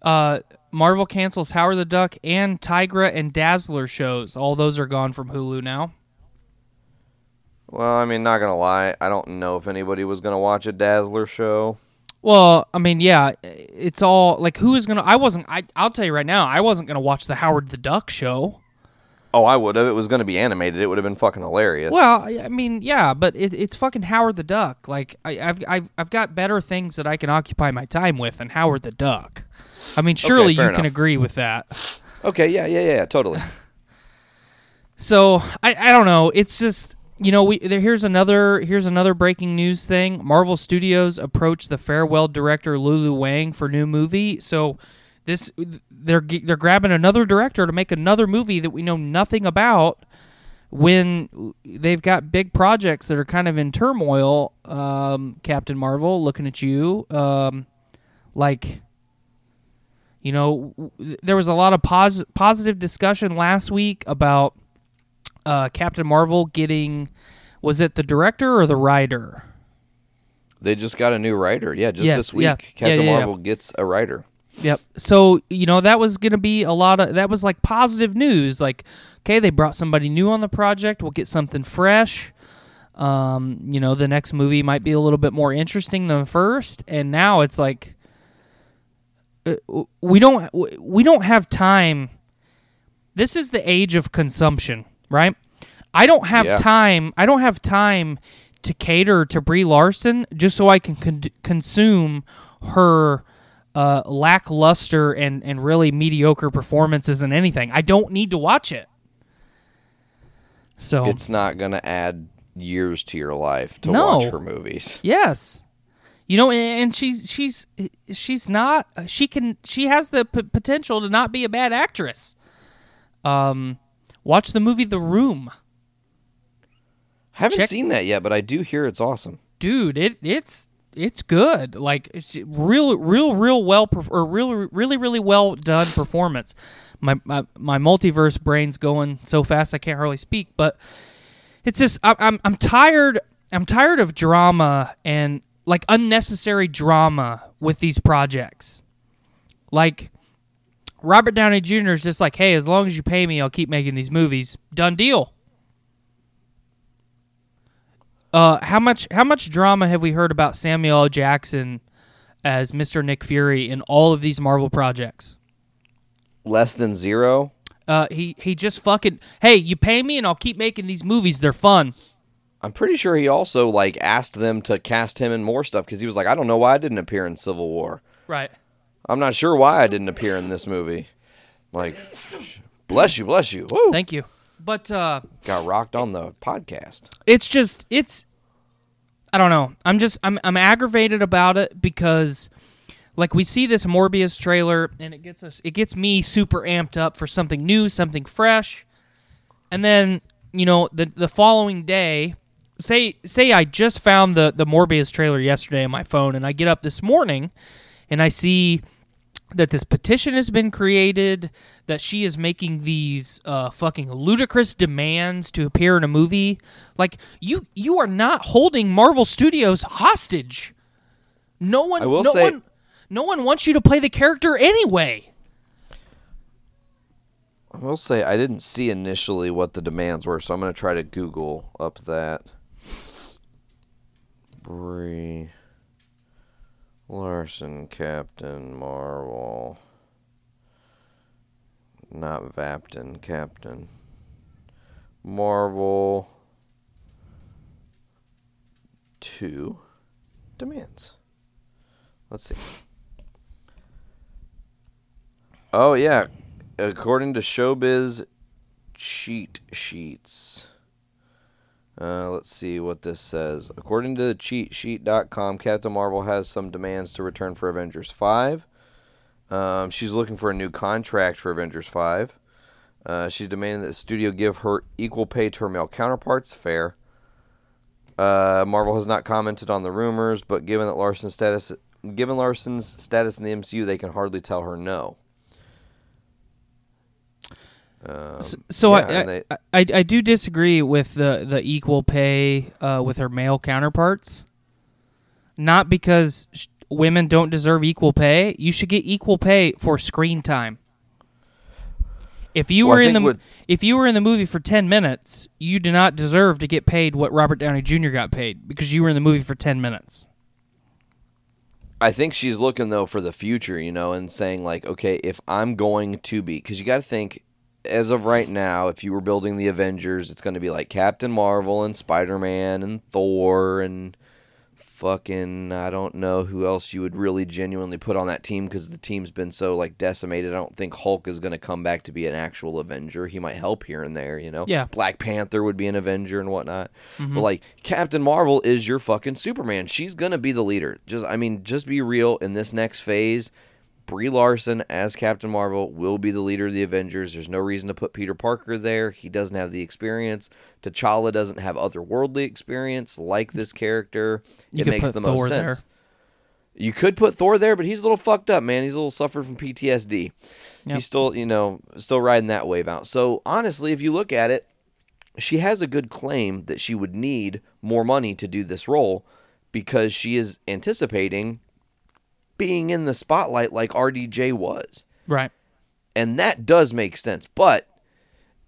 Uh Marvel cancels Howard the Duck and Tigra and Dazzler shows. All those are gone from Hulu now. well i mean not gonna lie i don't know if anybody was gonna watch a dazzler show Well, I mean, yeah, it's all like who is gonna? I wasn't. I I'll tell you right now, I wasn't gonna watch the Howard the Duck show. Oh, I would have. It was going to be animated. It would have been fucking hilarious. Well, I I mean, yeah, but it, it's fucking Howard the Duck. Like I, I've I've I've got better things that I can occupy my time with than Howard the Duck. I mean, surely you fair can enough. agree with that. okay, yeah, yeah, yeah, totally. So I, I don't know. It's just you know we there, here's another here's another breaking news thing. Marvel Studios approached the farewell director Lulu Wang for new movie. So this they're they're grabbing another director to make another movie that we know nothing about. When they've got big projects that are kind of in turmoil, um, Captain Marvel, looking at you, um, like you know, w- there was a lot of pos- positive discussion last week about uh, Captain Marvel getting was it the director or the writer? they just got a new writer. Yeah, just Yes, this week. Yeah, Captain yeah, yeah. Marvel gets a writer. Yep. So you know that was gonna be a lot of that was like positive news. Like, okay, they brought somebody new on the project. We'll get something fresh. Um, you know, the next movie might be a little bit more interesting than the first. And now it's like uh, we don't we don't have time. This is the age of consumption, right? I don't have Yeah. time. I don't have time to cater to Brie Larson just so I can con- consume her uh, lackluster and, and really mediocre performances in anything. I don't need to watch it. So It's not going to add years to your life to No. watch her movies. yes, you know, and, she's she's she's not. She can. She has the p- potential to not be a bad actress. Um, watch the movie The Room. I Haven't Check- seen that yet, but I do hear it's awesome. dude it it's it's good. Like it's real real real well or real really really well done performance. My, my my multiverse brain's going so fast i can't hardly speak but it's just I, i'm i'm tired i'm tired of drama and like unnecessary drama with these projects. Like robert downey jr is just like hey as long as you pay me i'll keep making these movies. Done deal uh, how much how much drama have we heard about Samuel L. Jackson as Mr. Nick Fury in all of these Marvel projects? Less than zero. Uh, he he just fucking hey, you pay me and I'll keep making these movies. They're fun. I'm pretty sure he also like asked them to cast him in more stuff because he was like, I don't know why I didn't appear in Civil War. Right. I'm not sure why I didn't appear in this movie. Like, bless you, bless you. Woo! Thank you. But uh, Got rocked on the podcast. it's just it's I don't know. I'm just I'm I'm aggravated about it because like we see this Morbius trailer and it gets us it gets me super amped up for something new, something fresh. And then, you know, the the following day, say say I just found the the Morbius trailer yesterday on my phone and I get up this morning and I see that this petition has been created, that she is making these uh, fucking ludicrous demands to appear in a movie. Like you, you are not holding Marvel Studios hostage. No one I will no say- one no one wants you to play the character anyway. I will say I didn't see initially what the demands were, so I'm gonna try to Google up that. Brie Larson, Captain Marvel. Not Vapton, Captain. Marvel. Two demands. Let's see. Oh yeah, according to Showbiz cheat sheets. Uh, let's see what this says. According to the cheatsheet.com, Captain Marvel has some demands to return for Avengers 5. Um, she's looking for a new contract for Avengers 5. Uh, she's demanding that the studio give her equal pay to her male counterparts. Fair. Uh, Marvel has not commented on the rumors, but given that Larson's status, given Larson's status in the MCU, they can hardly tell her no. Um, So yeah, I, they- I, I I do disagree with the the equal pay uh, with her male counterparts. Not because sh- women don't deserve equal pay. You should get equal pay for screen time. If you Well, were in the if you were in the movie for ten minutes, you do not deserve to get paid what Robert Downey Jr. got paid because you were in the movie for ten minutes. I think she's looking though for the future, you know, and saying like, okay, if I'm going to be, because you got to think, as of right now, if you were building the Avengers, it's going to be like Captain Marvel and Spider Man and Thor and fucking I don't know who else you would really genuinely put on that team because the team's been so like decimated. I don't think Hulk is going to come back to be an actual Avenger. He might help here and there, you know. Yeah. Black Panther would be an Avenger and whatnot. Mm-hmm. But like Captain Marvel is your fucking Superman. She's gonna be the leader. Just I mean, just be real. In this next phase, Brie Larson as Captain Marvel will be the leader of the Avengers. There's no reason to put Peter Parker there. He doesn't have the experience. T'Challa doesn't have otherworldly experience like this character. You it makes the Thor most there. sense. You could put Thor there, but he's a little fucked up, man. He's a little suffered from PTSD. Yep. He's still, you know, still riding that wave out. So honestly, if you look at it, she has a good claim that she would need more money to do this role because she is anticipating being in the spotlight like RDJ was. Right. And that does make sense. But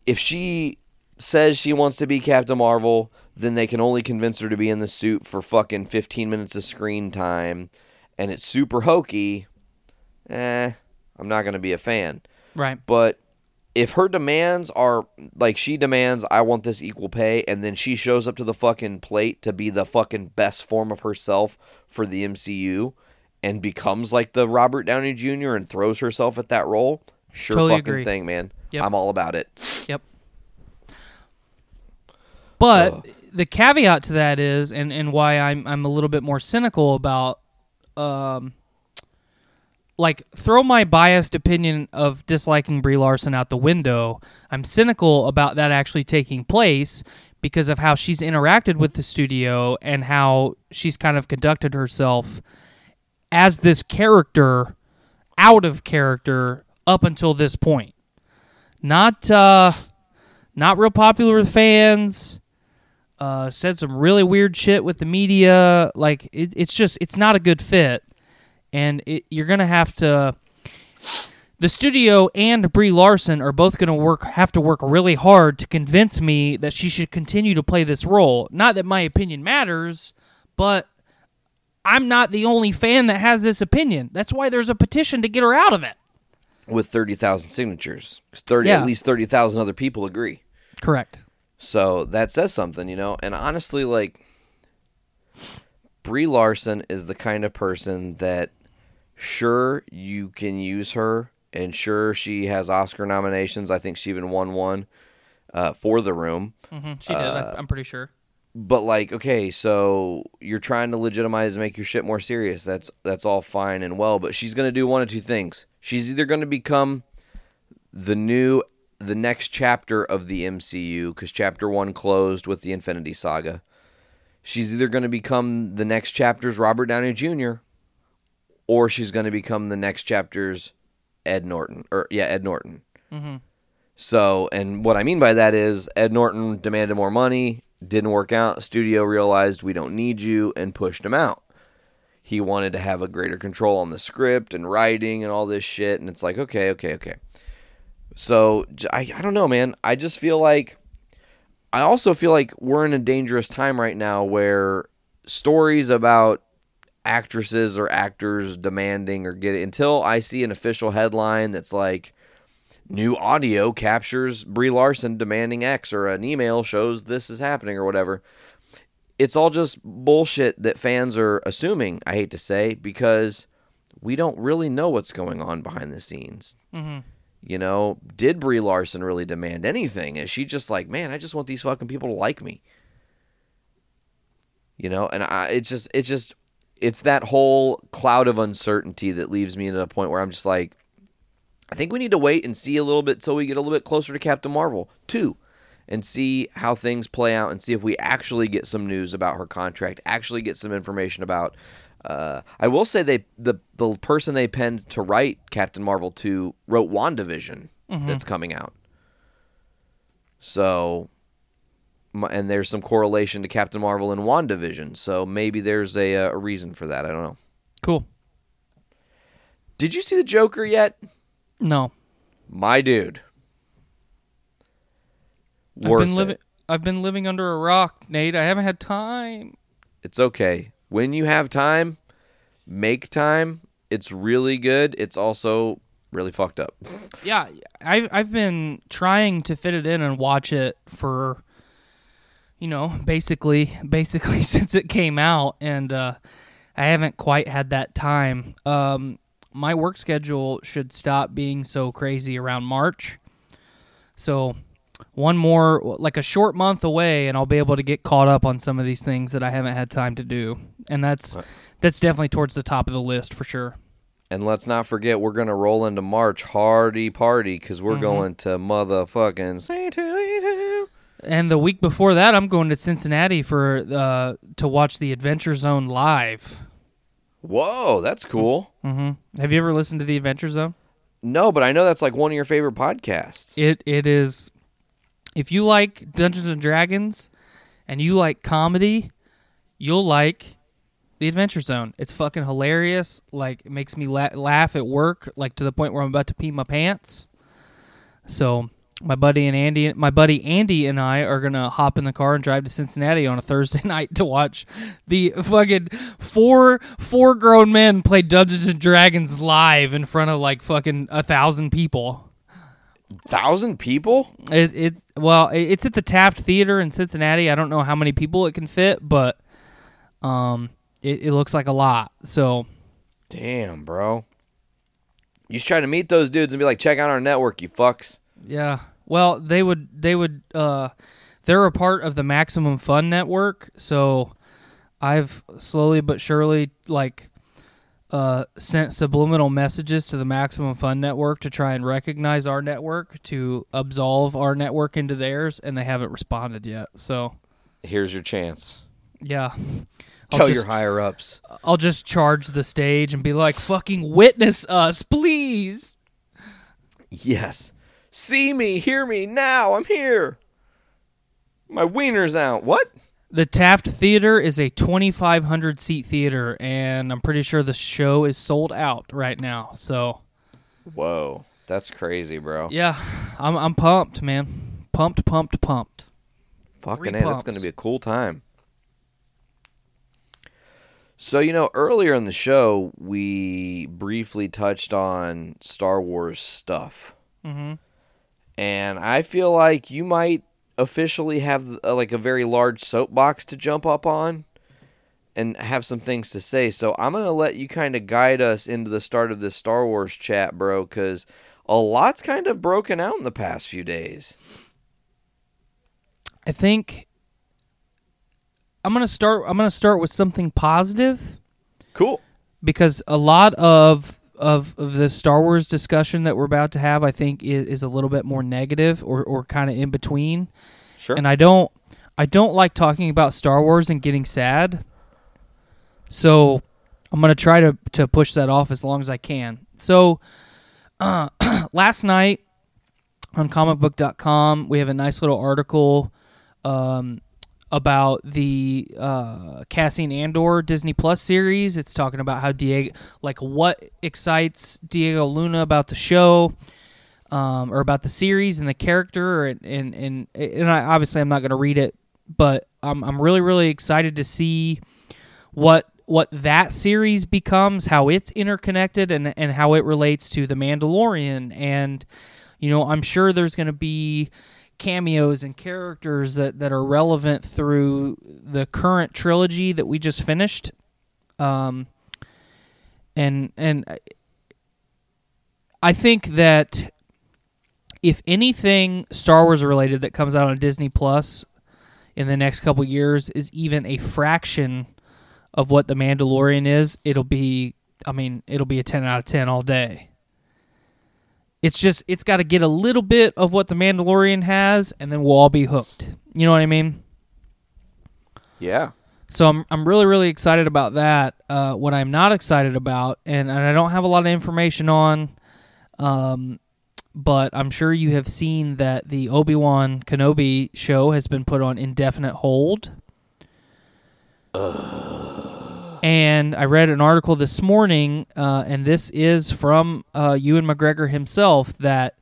if she says she wants to be Captain Marvel, then they can only convince her to be in the suit for fucking 15 minutes of screen time and it's super hokey. Eh, I'm not going to be a fan. Right. But if her demands are like she demands, I want this equal pay, and then she shows up to the fucking plate to be the fucking best form of herself for the MCU and becomes like the Robert Downey Jr. and throws herself at that role, sure Totally fucking agree. thing, man. Yep. I'm all about it. Yep. But Uh. the caveat to that is, and, and why I'm I'm a little bit more cynical about, um, like throw my biased opinion of disliking Brie Larson out the window. I'm cynical about that actually taking place because of how she's interacted with the studio and how she's kind of conducted herself as this character out of character up until this point. Not uh not real popular with fans. Uh, said some really weird shit with the media. Like it, it's just it's not a good fit, and it, you're gonna have to. The studio and Brie Larson are both gonna work have to work really hard to convince me that she should continue to play this role. Not that my opinion matters, but I'm not the only fan that has this opinion. That's why there's a petition to get her out of it. With 30,000 signatures. 'Cause 30, Yeah. At least 30,000 other people agree. Correct. So that says something, you know. And honestly, like Brie Larson is the kind of person that, sure, you can use her, and sure, she has Oscar nominations. I think she even won one uh, for The Room. hmm She did. I, I'm pretty sure. But like, okay, so you're trying to legitimize and make your shit more serious. That's that's all fine and well, but she's gonna do one of two things. She's either gonna become the new the next chapter of the MCU because chapter one closed with the Infinity Saga. She's either gonna become the next chapter's Robert Downey Jr. or she's gonna become the next chapter's Ed Norton or yeah Ed Norton. Mm-hmm. So, and what I mean by that is Ed Norton demanded more money, didn't work out. Studio realized we don't need you and pushed him out. he wanted to have a greater control on the script and writing and all this shit. And it's like, okay, okay, okay. So I, I don't know, man. I just feel like I also feel like we're in a dangerous time right now where stories about actresses or actors demanding or get until I see an official headline that's like new audio captures Brie Larson demanding X or an email shows this is happening or whatever. It's all just bullshit that fans are assuming, I hate to say, because we don't really know what's going on behind the scenes. Mm-hmm. You know, did Brie Larson really demand anything? Is she just like, man, I just want these fucking people to like me? You know, and I, it's just, it's just, it's that whole cloud of uncertainty that leaves me at a point where I'm just like, I think we need to wait and see a little bit till we get a little bit closer to Captain Marvel 2 and see how things play out and see if we actually get some news about her contract, actually get some information about. Uh, I will say they the the person they penned to write Captain Marvel 2 wrote WandaVision that's coming out. So and there's some correlation to Captain Marvel and WandaVision, so maybe there's a, uh, a reason for that. I don't know. Cool. Did you see the Joker yet? No. My dude. I've been living I've been living under a rock, Nate. I haven't had time. It's okay. When you have time, make time. It's really good. It's also really fucked up. Yeah, I've I've been trying to fit it in and watch it for, you know, basically basically since it came out, and uh, I haven't quite had that time. Um, my work schedule should stop being so crazy around March, so one more like a short month away, and I'll be able to get caught up on some of these things that I haven't had time to do, and that's that's definitely towards the top of the list for sure. And let's not forget, we're gonna roll into March hardy party because we're going to motherfucking. And the week before that, I'm going to Cincinnati for uh, to watch the Adventure Zone live. Whoa, that's cool. Mm-hmm. Have you ever listened to the Adventure Zone? No, but I know that's like one of your favorite podcasts. It it is. If you like Dungeons and Dragons, and you like comedy, you'll like the Adventure Zone. It's fucking hilarious. Like it makes me la- laugh at work, like to the point where I'm about to pee my pants. So my buddy and Andy, my buddy Andy and I are gonna hop in the car and drive to Cincinnati on a Thursday night to watch the fucking four four grown men play Dungeons and Dragons live in front of like fucking a thousand people. Thousand people? It, it's well, it- it's at the Taft Theater in Cincinnati. I don't know how many people it can fit, but um, it, it looks like a lot. So Damn, bro. You should try to meet those dudes and be like, check out our network, you fucks. yeah, well, they would they would uh, they're a part of the Maximum Fun Network. So I've slowly but surely like uh, sent subliminal messages to the Maximum Fun Network to try and recognize our network to absolve our network into theirs, and they haven't responded yet. So Here's your chance. yeah. I'll Tell just- your higher ups. I'll just charge the stage and be like, "Fucking witness us, please." Yes. See me, hear me now. I'm here. My wiener's out. What? The Taft Theater is a 2,500 seat theater, and I'm pretty sure the show is sold out right now. So Whoa. That's crazy, bro. yeah, I'm I'm pumped, man. Pumped, pumped, pumped. Fucking Three A, that's going to be a cool time. So, you know, earlier in the show, we briefly touched on Star Wars stuff. Mhm. And I feel like you might officially have uh, like a very large soapbox to jump up on and have some things to say. So, I'm going to let you kind of guide us into the start of this Star Wars chat, bro, cuz a lot's kind of broken out in the past few days. I think I'm gonna start. I'm gonna start with something positive. Cool. because a lot of of, of the Star Wars discussion that we're about to have, I think, is, is a little bit more negative or, or kind of in between. Sure. And I don't I don't like talking about Star Wars and getting sad. So I'm gonna try to to push that off as long as I can. So uh, last night on comicbook.com we have a nice little article um, about the uh, Cassian Andor Disney Plus series. It's talking about how Diego, like, what excites Diego Luna about the show, um, or about the series and the character, and and and, and I, obviously I'm not going to read it, but I'm I'm really really excited to see what what that series becomes, how it's interconnected, and and how it relates to the Mandalorian, and you know I'm sure there's going to be cameos and characters that, that are relevant through the current trilogy that we just finished. Um, and and I think that if anything Star Wars related that comes out on Disney Plus in the next couple years is even a fraction of what the Mandalorian is, it'll be I mean, it'll be a 10 out of 10 all day. It's just it's got to get a little bit of what the Mandalorian has, and then we'll all be hooked. You know what I mean? Yeah. So I'm I'm really really excited about that. Uh, what I'm not excited about, and, and I don't have a lot of information on, um, but I'm sure you have seen that the Obi Wan Kenobi show has been put on indefinite hold. And I read an article this morning, uh, and this is from uh, Ewan McGregor himself that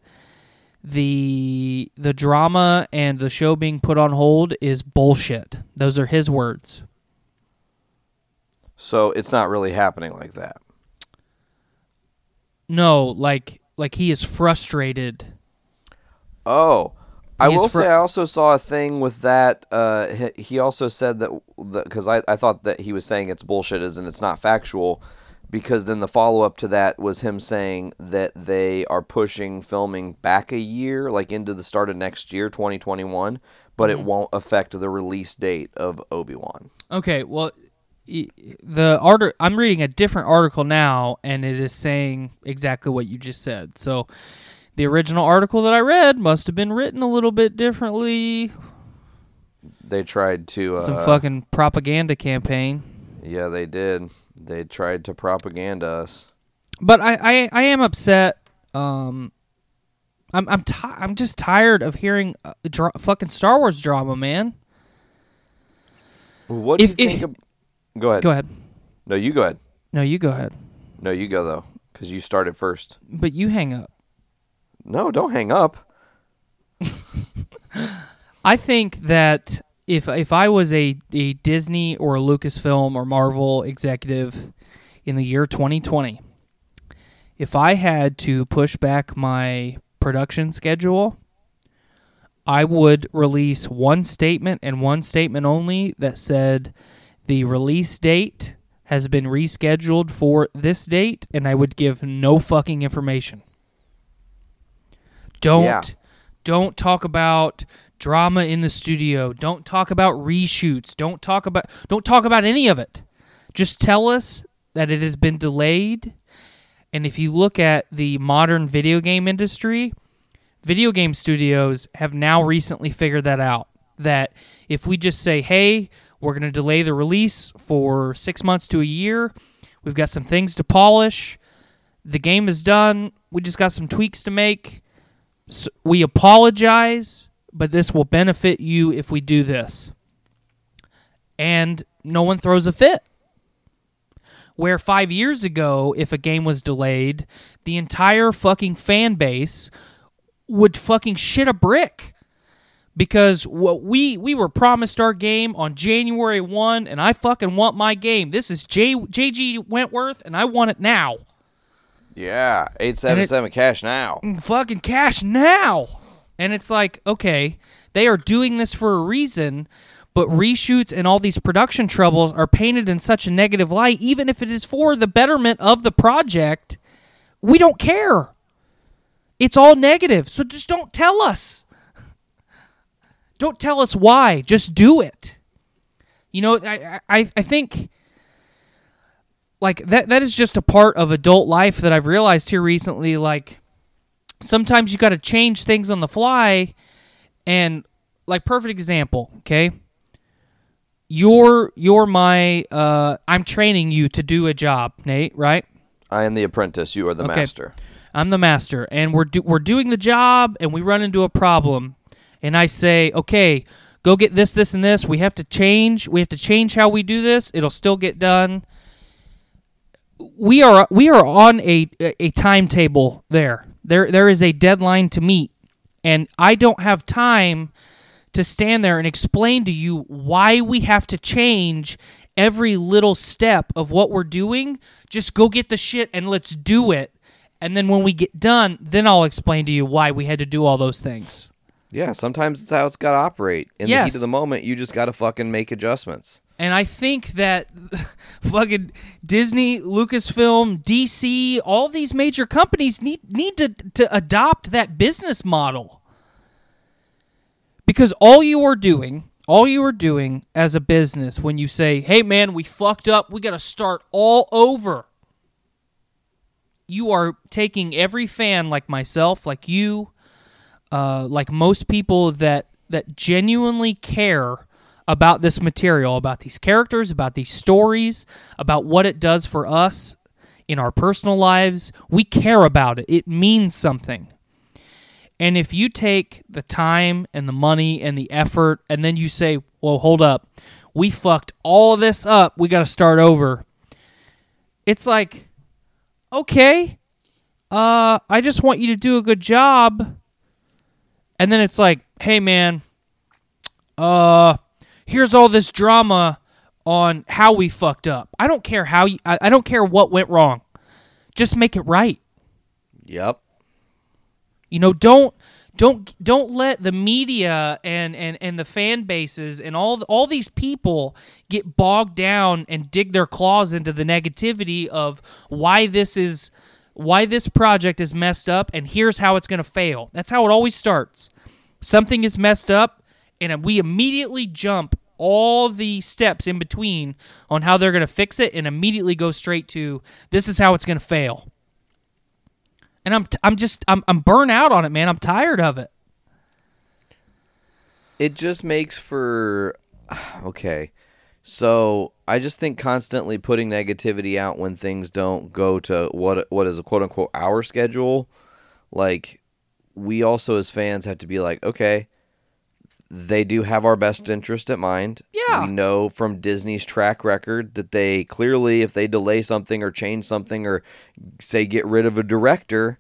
the the drama and the show being put on hold is bullshit. Those are his words. So it's not really happening like that. No, like like he is frustrated. Oh, I will fr- say I also saw a thing with that. Uh, he, he also said that because I, I thought that he was saying it's bullshit, as and it's not factual. Because then the follow up to that was him saying that they are pushing filming back a year, like into the start of next year, 2021, but it won't affect the release date of Obi Wan. Okay, well, the art I'm reading a different article now, and it is saying exactly what you just said. So, the original article that I read must have been written a little bit differently. They tried to. Uh, Some fucking propaganda campaign. Yeah, they did. They tried to propaganda us. But I, I, I am upset. Um, I'm I'm ti- I'm just tired of hearing uh, dra- fucking Star Wars drama, man. What do If- you if- think? Of... Go ahead. Go ahead. No, you go ahead. No, you go ahead. No, you go though, because you started first. But you hang up. No, don't hang up. I think that if if I was a, a Disney or a Lucasfilm or Marvel executive in the year 2020, if I had to push back my production schedule, I would release one statement and one statement only that said the release date has been rescheduled for this date, and I would give no fucking information. Don't Yeah. don't talk about drama in the studio. Don't talk about reshoots. Don't talk about don't talk about any of it. Just tell us that it has been delayed. And if you look at the modern video game industry, video game studios have now recently figured that out. That if we just say, hey, we're going to delay the release for six months to a year, we've got some things to polish, the game is done, we just got some tweaks to make. S we apologize, but this will benefit you if we do this. And no one throws a fit. Where five years ago, if a game was delayed, the entire fucking fan base would fucking shit a brick because what we we were promised our game on January 1 and I fucking want my game. This is J JG Wentworth and I want it now. Yeah, eight seven seven cash now. Fucking cash now. And it's like, okay, they are doing this for a reason, but reshoots and all these production troubles are painted in such a negative light even if it is for the betterment of the project. We don't care. It's all negative. So just don't tell us. Don't tell us why. Just do it. You know, I I, I think like that that is just a part of adult life that I've realized here recently like sometimes you got to change things on the fly and like perfect example, okay? You're you're my uh I'm training you to do a job, Nate, right? I am the apprentice. You are the Okay. master. I'm the master, and we're do- we're doing the job, and we run into a problem, and I say, okay, go get this, this, and this. We have to change. We have to change how we do this. It'll still get done. We are we are on a a timetable there. There there is a deadline to meet, and I don't have time to stand there and explain to you why we have to change every little step of what we're doing. Just go get the shit and let's do it. And then when we get done, then I'll explain to you why we had to do all those things. Yeah, sometimes it's how it's got to operate. In the heat of the moment, you just got to fucking make adjustments. And I think that fucking Disney, Lucasfilm, DC, all these major companies need need to to adopt that business model. Because all you are doing, all you are doing as a business when you say, "Hey man, we fucked up. We got to start all over." You are taking every fan like myself, like you, uh, like most people that that genuinely care about this material, about these characters, about these stories, about what it does for us in our personal lives. We care about it. It means something. And if you take the time and the money and the effort and then you say, "Well, hold up. We fucked all of this up. We got to start over." It's like, "Okay, uh I just want you to do a good job." And then it's like, "Hey man, uh here's all this drama on how we fucked up. I don't care how you, I, I don't care what went wrong. Just make it right. Yep. You know, don't don't don't let the media and and and the fan bases and all all these people get bogged down and dig their claws into the negativity of why this is why this project is messed up and here's how it's going to fail. That's how it always starts. Something is messed up and we immediately jump all the steps in between on how they're going to fix it and immediately go straight to this is how it's going to fail and I'm t- I'm just I'm I'm burnt out on it, man. I'm tired of it. It just makes for okay. So I just think constantly putting negativity out when things don't go to what what is a quote unquote our schedule, like we also as fans have to be like, okay, they do have our best interest at mind. Yeah. We know from Disney's track record that they clearly, if they delay something or change something or say get rid of a director,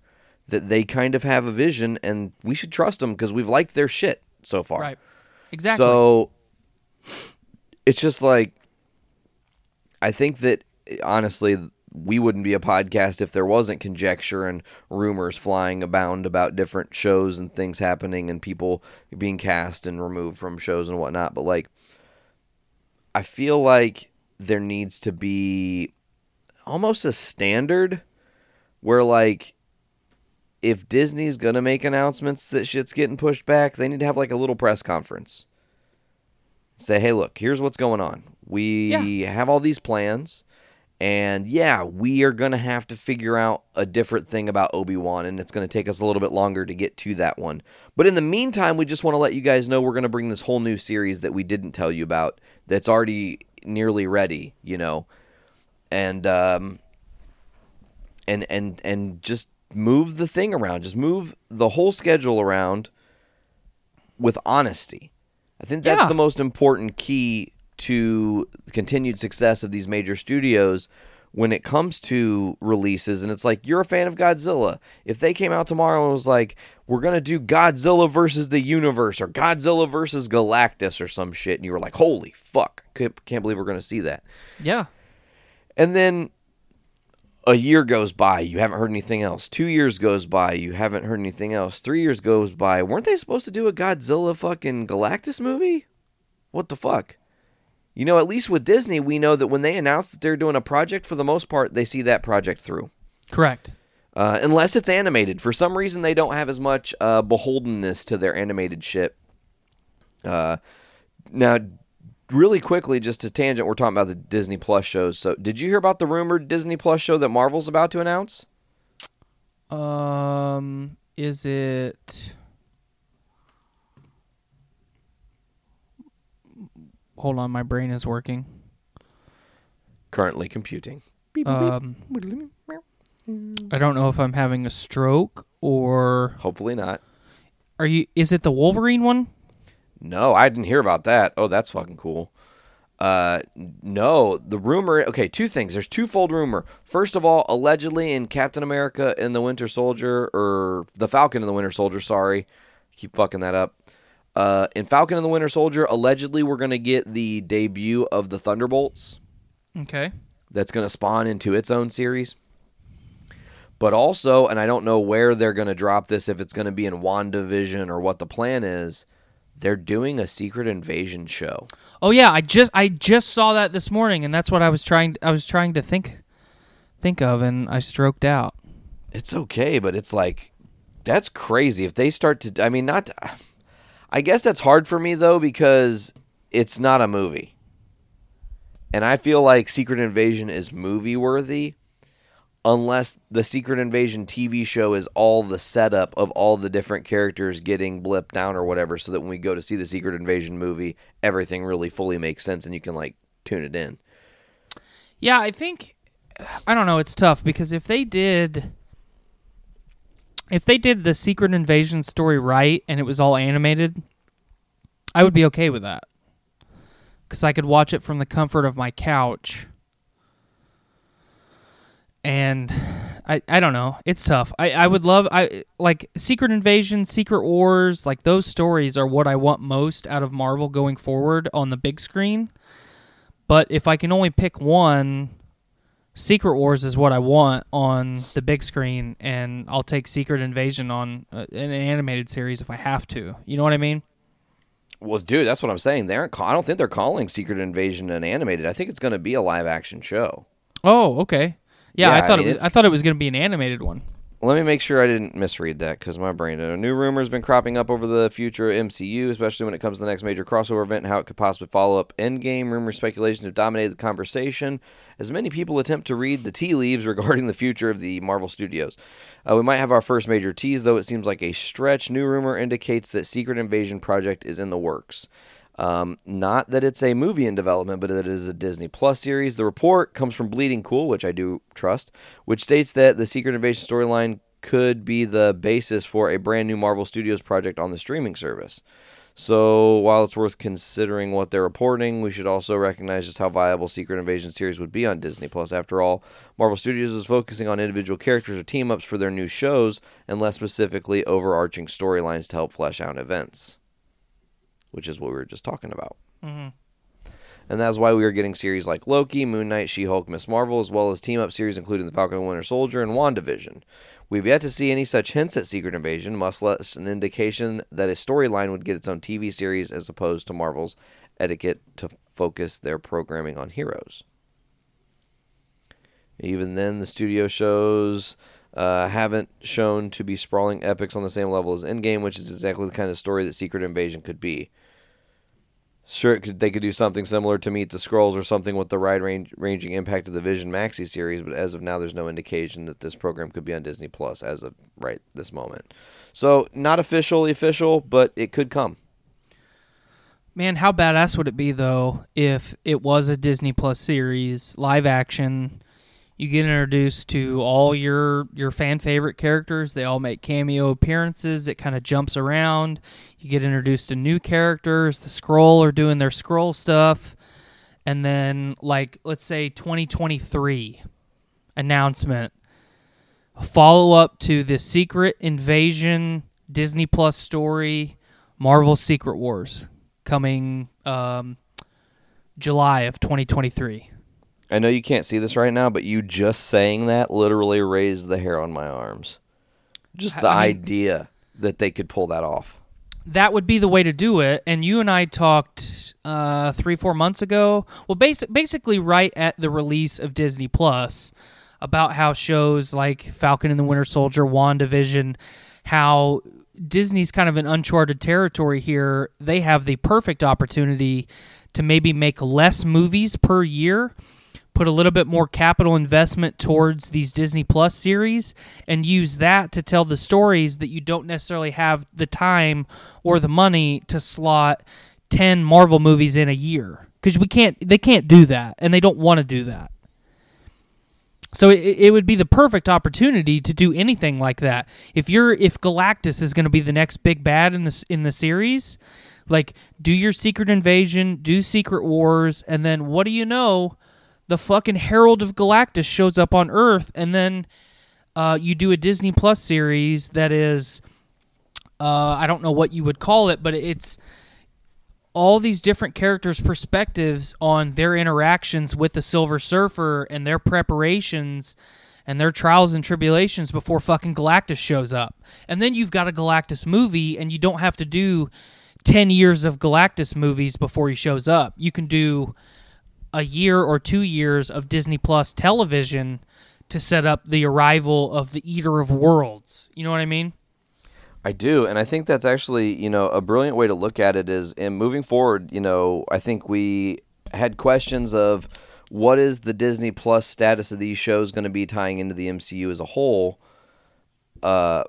that they kind of have a vision and we should trust them because we've liked their shit so far. Right. Exactly. So it's just like I think that honestly we wouldn't be a podcast if there wasn't conjecture and rumors flying abound about different shows and things happening and people being cast and removed from shows and whatnot. But like I feel like there needs to be almost a standard where like if Disney's gonna make announcements that shit's getting pushed back, they need to have like a little press conference. Say, hey, look, here's what's going on. We have all these plans, and yeah, we are gonna have to figure out a different thing about Obi Wan, and it's gonna take us a little bit longer to get to that one. But in the meantime, we just want to let you guys know we're gonna bring this whole new series that we didn't tell you about that's already nearly ready, you know, and um, and and and just move the thing around just move the whole schedule around with honesty i think that's Yeah. the most important key to the continued success of these major studios when it comes to releases and it's like you're a fan of godzilla if they came out tomorrow and was like we're gonna do godzilla versus the universe or godzilla versus galactus or some shit and you were like holy fuck can't can't believe we're gonna see that yeah. and then a year goes by, you haven't heard anything else. Two years goes by, you haven't heard anything else. Three years goes by. Weren't they supposed to do a Godzilla fucking Galactus movie? What the fuck? You know, at least with Disney, we know that when they announce that they're doing a project, for the most part, they see that project through. Correct. Uh, unless it's animated. For some reason, they don't have as much uh, beholdenness to their animated shit. Uh, now, really quickly, just a tangent, we're talking about the Disney Plus shows. So, did you hear about the rumored Disney Plus show that Marvel's about to announce? Um is it Hold on, my brain is working. Currently computing. Um I don't know if I'm having a stroke or Hopefully not. are you is it the Wolverine one? No, I didn't hear about that. Oh, that's fucking cool. Uh, no, the rumor. Okay, two things. There's twofold rumor. First of all, allegedly in Captain America and the Winter Soldier, or the Falcon and the Winter Soldier. Sorry, keep fucking that up. Uh, in Falcon and the Winter Soldier, allegedly we're gonna get the debut of the Thunderbolts. Okay. That's gonna spawn into its own series. But also, and I don't know where they're gonna drop this, if it's gonna be in WandaVision or what the plan is. They're doing a Secret Invasion show. Oh yeah, I just I just saw that this morning, and that's what I was trying I was trying to think think of, and I stroked out. it's okay, but it's like that's crazy if they start to. I mean, not. I guess that's hard for me though because it's not a movie, and I feel like Secret Invasion is movie worthy, unless the Secret Invasion TV show is all the setup of all the different characters getting blipped down or whatever, so that when we go to see the Secret Invasion movie, everything really fully makes sense and you can like tune it in. Yeah, I think I don't know. It's tough because if they did, if they did the Secret Invasion story right and it was all animated, I would be okay with that because I could watch it from the comfort of my couch. And I, I don't know. It's tough. I, I would love I like Secret Invasion, Secret Wars, like those stories are what I want most out of Marvel going forward on the big screen. But if I can only pick one, Secret Wars is what I want on the big screen, and I'll take Secret Invasion on uh, an animated series if I have to. You know what I mean? Well, dude, that's what I'm saying. They aren't. Call- I don't think they're calling Secret Invasion an animated. I think it's going to be a live action show. Oh, okay. Yeah, Yeah, I I thought mean, it was, I thought it was going to be an animated one. Let me make sure I didn't misread that because my brain. A new rumor has been cropping up over the future of MCU, especially when it comes to the next major crossover event and how it could possibly follow up Endgame. Rumor speculation have dominated the conversation as many people attempt to read the tea leaves regarding the future of the Marvel Studios. Uh, we might have our first major tease, though it seems like a stretch. New rumor indicates that Secret Invasion project is in the works. Um, not that it's a movie in development, but that it is a Disney Plus series. The report comes from Bleeding Cool, which I do trust, which states that the Secret Invasion storyline could be the basis for a brand new Marvel Studios project on the streaming service. So, while it's worth considering what they're reporting, we should also recognize just how viable Secret Invasion series would be on Disney Plus. After all, Marvel Studios is focusing on individual characters or team ups for their new shows, and less specifically overarching storylines to help flesh out events which is what we were just talking about. And that's why we are getting series like Loki, Moon Knight, She Hulk, Miss Marvel, as well as team up series including The Falcon and Winter Soldier and WandaVision. We've yet to see any such hints at Secret Invasion, much less an indication that a storyline would get its own TV series as opposed to Marvel's etiquette to focus their programming on heroes. Even then, the studio shows uh, haven't shown to be sprawling epics on the same level as Endgame, which is exactly the kind of story that Secret Invasion could be. Sure, could, they could do something similar to Meet the Skrulls or something with the wide range, ranging impact of the Vision Maxi series, but as of now, there's no indication that this program could be on Disney Plus as of right this moment. So, not officially official, but it could come. Man, how badass would it be though if it was a Disney Plus series, live action? You get introduced to all your your fan favorite characters. They all make cameo appearances. It kind of jumps around. You get introduced to new characters. The Skrull are doing their Skrull stuff, and then like let's say 2023 announcement follow up to the Secret Invasion Disney Plus story, Marvel Secret Wars, coming um, July of 2023. I know you can't see this right now, but you just saying that literally raised the hair on my arms. Just the I mean- idea that they could pull that off. That would be the way to do it. And you and I talked uh, three, four months ago. Well, basi- basically, right at the release of Disney Plus, about how shows like Falcon and the Winter Soldier, WandaVision, how Disney's kind of an uncharted territory here. They have the perfect opportunity to maybe make less movies per year put a little bit more capital investment towards these Disney Plus series and use that to tell the stories that you don't necessarily have the time or the money to slot 10 Marvel movies in a year cuz we can't they can't do that and they don't want to do that. So it, it would be the perfect opportunity to do anything like that. If you're if Galactus is going to be the next big bad in this in the series, Like, do your Secret Invasion, do Secret Wars, and then what do you know? The fucking Herald of Galactus shows up on Earth, and then uh, you do a Disney Plus series that is, uh, I don't know what you would call it, but it's all these different characters' perspectives on their interactions with the Silver Surfer and their preparations and their trials and tribulations before fucking Galactus shows up. And then you've got a Galactus movie, and you don't have to do 10 years of Galactus movies before he shows up. You can do a year or two years of Disney Plus television to set up the arrival of the Eater of Worlds. You know what I mean? I do, and I think that's actually, you know, a brilliant way to look at it is in moving forward, you know, I think we had questions of what is the Disney Plus status of these shows going to be tying into the MCU as a whole. Uh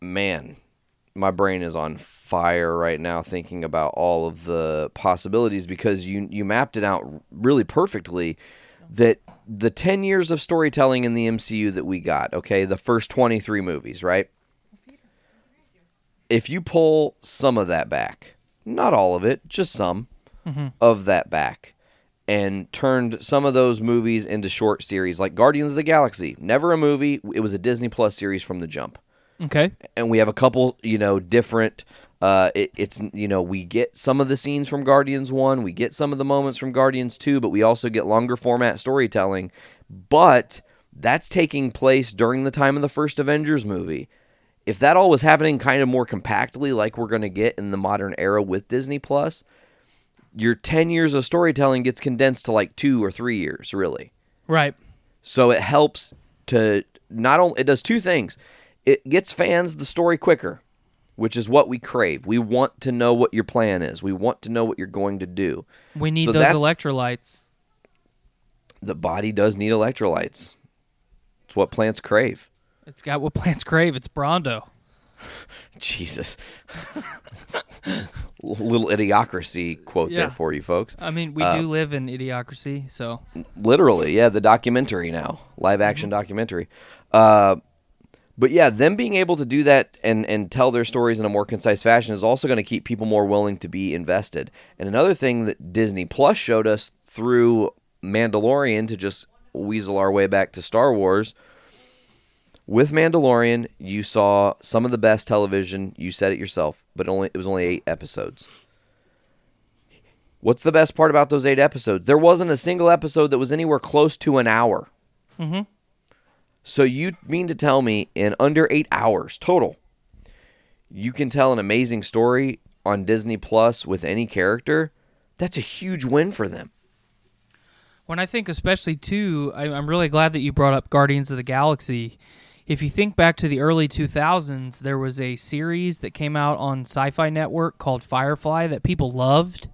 man, my brain is on fire right now thinking about all of the possibilities because you you mapped it out really perfectly that the 10 years of storytelling in the MCU that we got, okay, the first 23 movies, right? If you pull some of that back, not all of it, just some mm-hmm. of that back, and turned some of those movies into short series like Guardians of the Galaxy, never a movie, it was a Disney Plus series from the jump Okay. and we have a couple, you know, different. Uh, it, it's you know we get some of the scenes from Guardians one, we get some of the moments from Guardians two, but we also get longer format storytelling. But that's taking place during the time of the first Avengers movie. If that all was happening kind of more compactly, like we're going to get in the modern era with Disney Plus, your ten years of storytelling gets condensed to like two or three years, really. Right. So it helps to not only it does two things. It gets fans the story quicker, which is what we crave. We want to know what your plan is. We want to know what you're going to do. We need So those electrolytes. The body does need electrolytes. It's what plants crave. It's got what plants crave. It's Brawndo. Jesus. Little idiocracy quote Yeah. there for you folks. I mean, we Uh, do live in idiocracy, so Literally, yeah, the documentary now, live action documentary. Uh, but yeah, them being able to do that and and tell their stories in a more concise fashion is also going to keep people more willing to be invested. And another thing that Disney Plus showed us through Mandalorian to just weasel our way back to Star Wars. With Mandalorian, you saw some of the best television. You said it yourself, but only it was only eight episodes. What's the best part about those eight episodes? There wasn't a single episode that was anywhere close to an hour. Mm-hmm. So you mean to tell me in under eight hours total, you can tell an amazing story on Disney Plus with any character? That's a huge win for them. when I think, especially too, I'm really glad that you brought up Guardians of the Galaxy. If you think back to the early 2000s, there was a series that came out on Sci Fi Network called Firefly that people loved.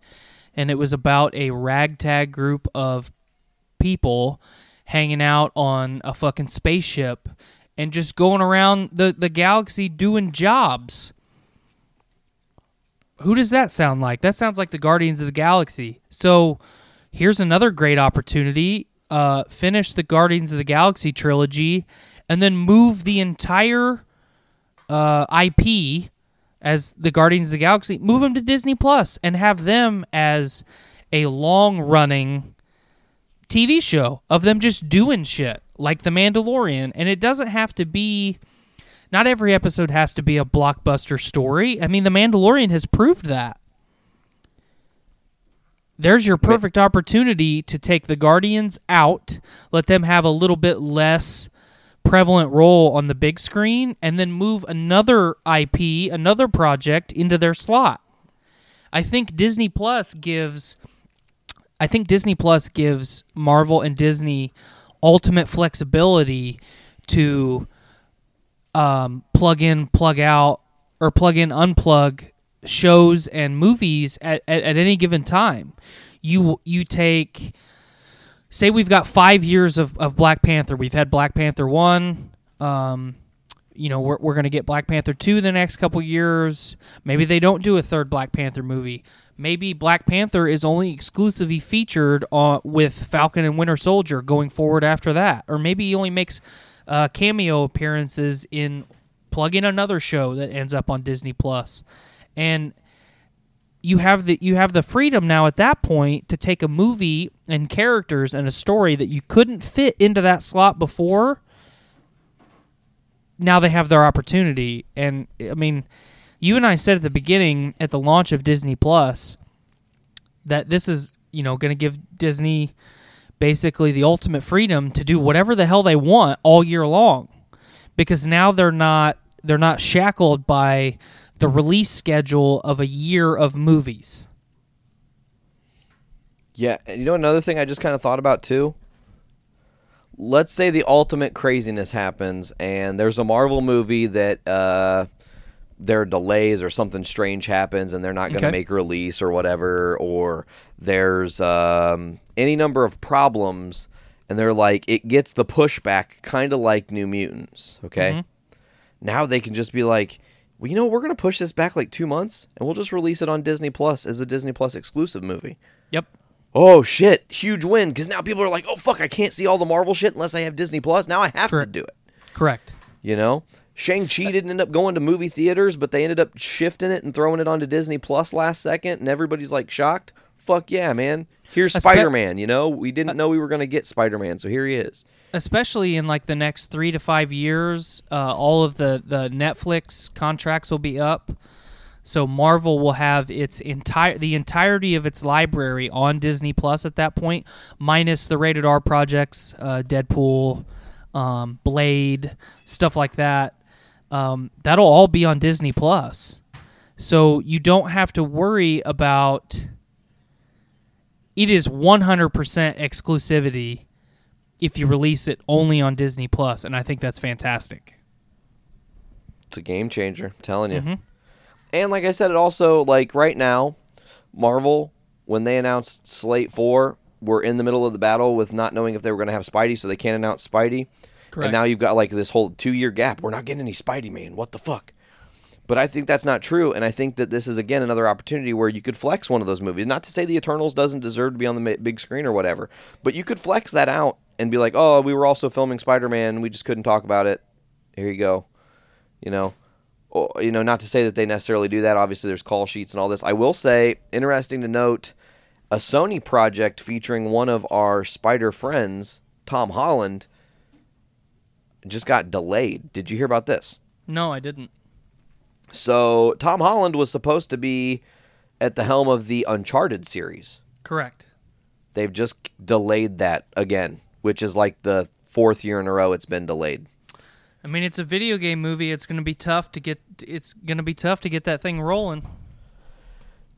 And it was about a ragtag group of people hanging out on a fucking spaceship and just going around the, the galaxy doing jobs. Who does that sound like? That sounds like the Guardians of the Galaxy. So here's another great opportunity. Uh, finish the Guardians of the Galaxy trilogy and then move the entire uh, IP as the Guardians of the Galaxy, move them to Disney Plus and have them as a long running TV show of them just doing shit like The Mandalorian. And it doesn't have to be, not every episode has to be a blockbuster story. I mean, The Mandalorian has proved that. There's your perfect opportunity to take the Guardians out, let them have a little bit less prevalent role on the big screen, and then move another IP, another project into their slot. I think Disney Plus gives I think Disney Plus gives Marvel and Disney ultimate flexibility to um, plug in, plug out, or plug in, unplug shows and movies at, at, at any given time. You you take say we've got five years of, of Black Panther. We've had Black Panther one. Um, you know, we're, we're going to get Black Panther 2 the next couple years. Maybe they don't do a third Black Panther movie. Maybe Black Panther is only exclusively featured on, with Falcon and Winter Soldier going forward after that. Or maybe he only makes uh, cameo appearances in plug in another show that ends up on Disney Plus. And you have the you have the freedom now at that point to take a movie and characters and a story that you couldn't fit into that slot before. Now they have their opportunity, and I mean, you and I said at the beginning at the launch of Disney Plus that this is you know going to give Disney basically the ultimate freedom to do whatever the hell they want all year long because now they're not they're not shackled by the release schedule of a year of movies. Yeah, and you know another thing I just kind of thought about too. Let's say the ultimate craziness happens, and there's a Marvel movie that uh, there are delays or something strange happens, and they're not going to Okay. make a release or whatever, or there's um, any number of problems, and they're like it gets the pushback, kind of like New Mutants. Okay, now they can just be like, well, you know, we're going to push this back like two months, and we'll just release it on Disney Plus as a Disney Plus exclusive movie Yep. oh shit, huge win because now people are like, oh fuck, I can't see all the Marvel shit unless I have Disney Plus. Now I have Correct. to do it. Correct. You know, Shang Chi didn't end up going to movie theaters, but they ended up shifting it and throwing it onto Disney Plus last second, and everybody's like shocked. Fuck yeah, man! Here's Espe- Spider Man. You know, we didn't know we were gonna get Spider Man, so here he is. Especially in like the next three to five years, uh, all of the the Netflix contracts will be up. So Marvel will have its entire the entirety of its library on Disney Plus at that point, minus the rated R projects, uh, Deadpool, um, Blade, stuff like that. Um, that'll all be on Disney Plus. So you don't have to worry about. It is 100% exclusivity if you release it only on Disney Plus, and I think that's fantastic. It's a game changer, I'm telling you. And like I said, it also like right now, Marvel when they announced Slate Four, we're in the middle of the battle with not knowing if they were going to have Spidey, so they can't announce Spidey. Correct. And now you've got like this whole two year gap. We're not getting any Spidey, man. What the fuck? But I think that's not true, and I think that this is again another opportunity where you could flex one of those movies. Not to say the Eternals doesn't deserve to be on the big screen or whatever, but you could flex that out and be like, "Oh, we were also filming Spider Man. We just couldn't talk about it. Here you go." You know, you know, not to say that they necessarily do that. Obviously, there's call sheets and all this. I will say, interesting to note, a Sony project featuring one of our Spider friends, Tom Holland, just got delayed. Did you hear about this? No, I didn't. So Tom Holland was supposed to be at the helm of the Uncharted series. Correct. They've just delayed that again, which is like the fourth year in a row it's been delayed. I mean, it's a video game movie. It's going to be tough to get. It's going to be tough to get that thing rolling.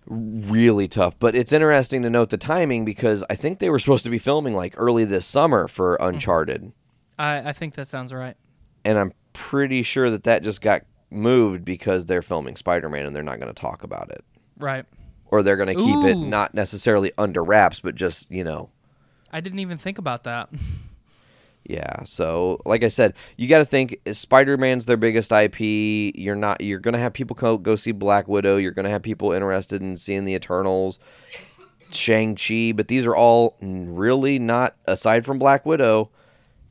Really tough, but it's interesting to note the timing because I think they were supposed to be filming like early this summer for mm-hmm. Uncharted, I, I think that sounds right. and I'm pretty sure that that just got moved because they're filming Spider-Man and they're not going to talk about it, Right. or they're going to keep it not necessarily under wraps, but just you know I didn't even think about that. Yeah, so like I said, you got to think Spider Man's their biggest IP. You're not. You're gonna have people go, go see Black Widow. You're gonna have people interested in seeing the Eternals, Shang Chi. But these are all really not, aside from Black Widow,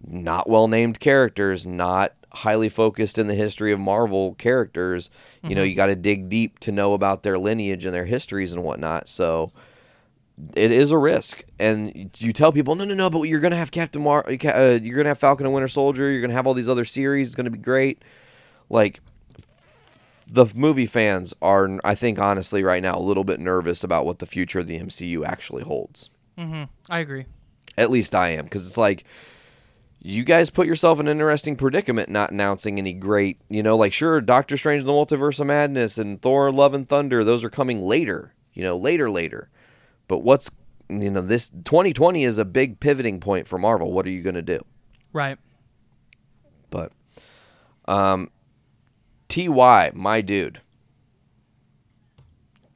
not well named characters. Not highly focused in the history of Marvel characters. You know, you got to dig deep to know about their lineage and their histories and whatnot. So it is a risk, and you tell people, no, no, no, but you're gonna have Captain Mar, uh, you're gonna have Falcon and Winter Soldier, you're gonna have all these other series, it's gonna be great. Like the movie fans are, I think, honestly, right now, a little bit nervous about what the future of the MCU actually holds. Mm-hmm. I agree. At least I am, because it's like you guys put yourself in an interesting predicament not announcing any great, you know, like sure, Doctor Strange and the Multiverse of Madness and Thor Love and Thunder, those are coming later, you know, later later. But what's you know, this 2020 is a big pivoting point for Marvel. What are you going to do? Right. But um TY, my dude.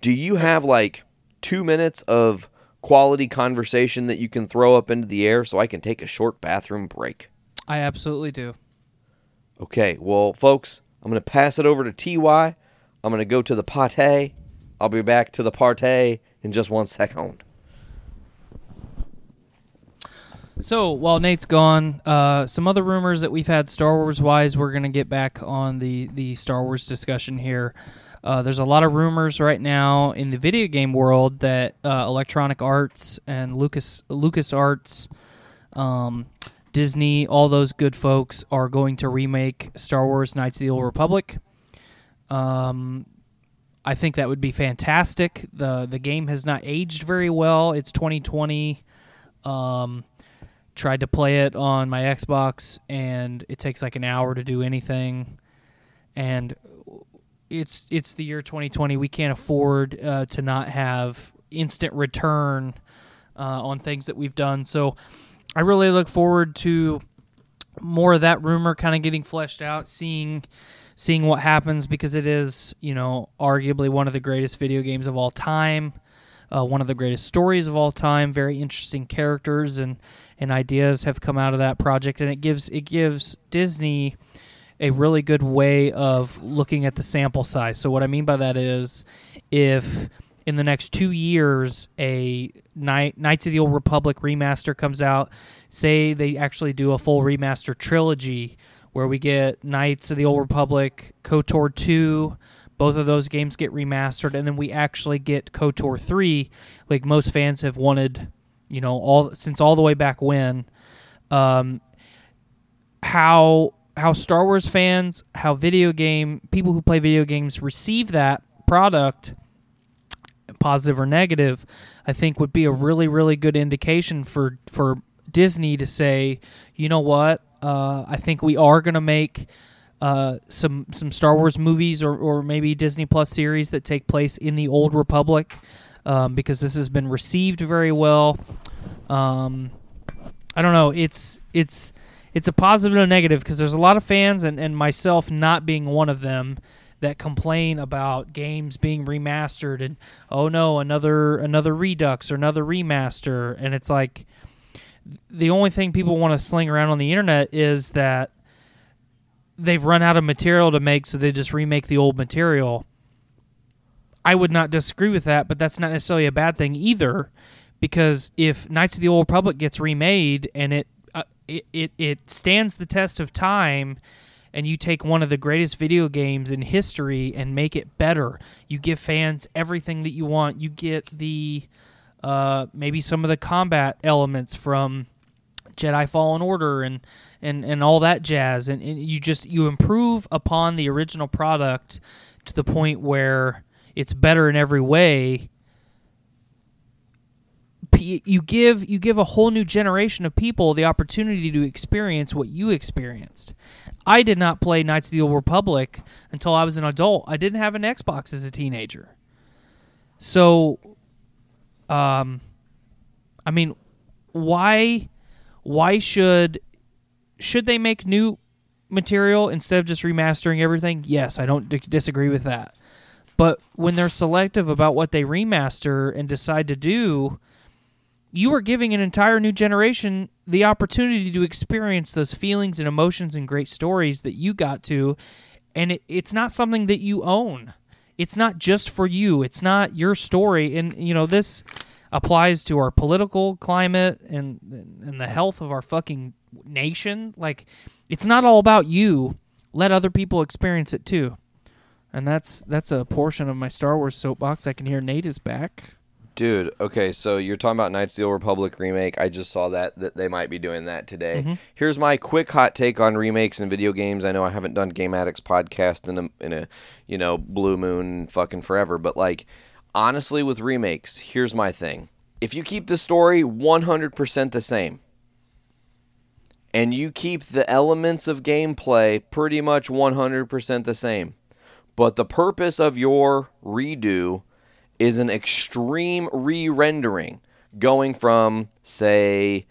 Do you have like 2 minutes of quality conversation that you can throw up into the air so I can take a short bathroom break? I absolutely do. Okay, well, folks, I'm going to pass it over to TY. I'm going to go to the pate. I'll be back to the partay in just one second. So while Nate's gone, uh, some other rumors that we've had Star Wars wise, we're gonna get back on the the Star Wars discussion here. Uh, there's a lot of rumors right now in the video game world that uh, Electronic Arts and Lucas Lucas Arts, um, Disney, all those good folks are going to remake Star Wars: Knights of the Old Republic. Um, I think that would be fantastic. the The game has not aged very well. It's 2020. Um, tried to play it on my Xbox, and it takes like an hour to do anything. And it's it's the year 2020. We can't afford uh, to not have instant return uh, on things that we've done. So I really look forward to more of that rumor kind of getting fleshed out, seeing seeing what happens because it is you know arguably one of the greatest video games of all time. Uh, one of the greatest stories of all time. Very interesting characters and, and ideas have come out of that project, and it gives it gives Disney a really good way of looking at the sample size. So what I mean by that is if in the next two years a Night, Knights of the Old Republic remaster comes out, say they actually do a full remaster trilogy where we get Knights of the Old Republic, KOTOR 2, both of those games get remastered, and then we actually get KOTOR 3, like most fans have wanted, you know, all since all the way back when. Um, how how Star Wars fans, how video game people who play video games receive that product, positive or negative, I think would be a really really good indication for for Disney to say, you know what, uh, I think we are going to make. Uh, some some Star Wars movies or, or maybe Disney Plus series that take place in the Old Republic, um, because this has been received very well. Um, I don't know. It's it's it's a positive and a negative because there's a lot of fans and, and myself not being one of them that complain about games being remastered and oh no another another redux or another remaster. And it's like the only thing people want to sling around on the internet is that they've run out of material to make so they just remake the old material. I would not disagree with that but that's not necessarily a bad thing either because if knights of the old republic gets remade and it it, it, it stands the test of time and you take one of the greatest video games in history and make it better. You give fans everything that you want. You get the uh, maybe some of the combat elements from jedi fallen order and and, and all that jazz. And, and you just you improve upon the original product to the point where it's better in every way you give you give a whole new generation of people the opportunity to experience what you experienced. I did not play Knights of the Old Republic until I was an adult. I didn't have an Xbox as a teenager. So um I mean why why should should they make new material instead of just remastering everything? Yes, I don't d- disagree with that. But when they're selective about what they remaster and decide to do, you are giving an entire new generation the opportunity to experience those feelings and emotions and great stories that you got to. And it, it's not something that you own. It's not just for you. It's not your story. And you know this applies to our political climate and and the health of our fucking nation. Like it's not all about you. Let other people experience it too. And that's that's a portion of my star wars soapbox. I can hear nate is back Dude, okay, so you're talking about Knights of the Old Republic remake. I just saw that that they might be doing that today. Mm-hmm. Here's my quick hot take on remakes and video games. I know I haven't done Game Addicts podcast in a in a you know blue moon fucking forever, but like honestly, with remakes, here's my thing: if you keep the story 100% the same, and you keep the elements of gameplay pretty much 100% the same, but the purpose of your redo is an extreme re-rendering going from say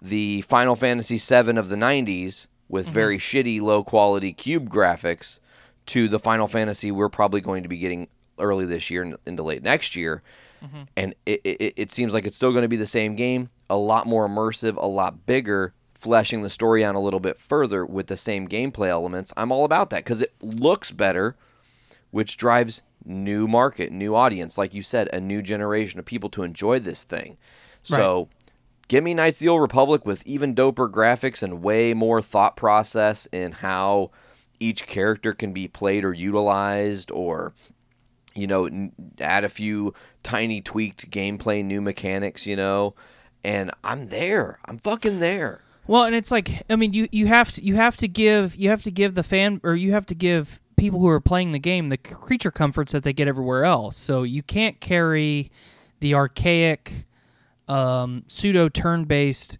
the Final Fantasy VII of the 90s with mm-hmm. very shitty low quality cube graphics to the Final Fantasy we're probably going to be getting early this year and into late next year. Mm-hmm. And it, it, it seems like it's still going to be the same game, a lot more immersive, a lot bigger, fleshing the story out a little bit further with the same gameplay elements. I'm all about that because it looks better, which drives new market, new audience, like you said, a new generation of people to enjoy this thing. So Give me Knights of the Old Republic with even doper graphics and way more thought process in how each character can be played or utilized, or you know, add a few tiny tweaked gameplay, new mechanics, you know. And I'm there. I'm fucking there. Well, and it's like I mean, you you have to you have to give you have to give the fan or you have to give people who are playing the game the creature comforts that they get everywhere else. So you can't carry the archaic um, pseudo turn-based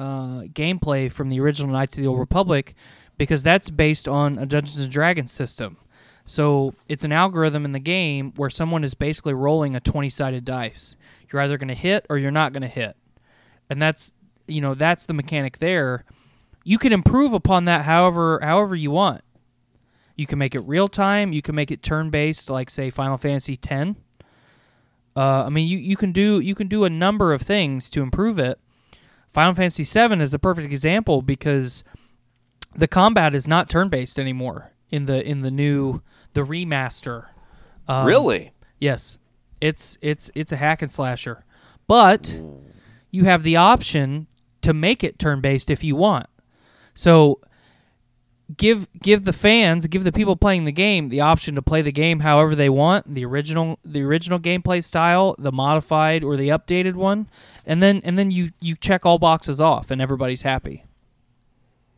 uh, gameplay from the original Knights of the Old Republic because that's based on a Dungeons and Dragons system. So it's an algorithm in the game where someone is basically rolling a 20-sided dice. You're either going to hit or you're not going to hit. And that's you know, that's the mechanic there. You can improve upon that however however you want. You can make it real time, you can make it turn based like say Final Fantasy X. Uh, I mean, you, you can do you can do a number of things to improve it. Final Fantasy VII is a perfect example because the combat is not turn based anymore in the in the new the remaster. Um, really? Yes, it's it's it's a hack and slasher, but you have the option to make it turn based if you want. So give give the fans, give the people playing the game the option to play the game however they want, the original the original gameplay style, the modified or the updated one, and then and then you you check all boxes off and everybody's happy.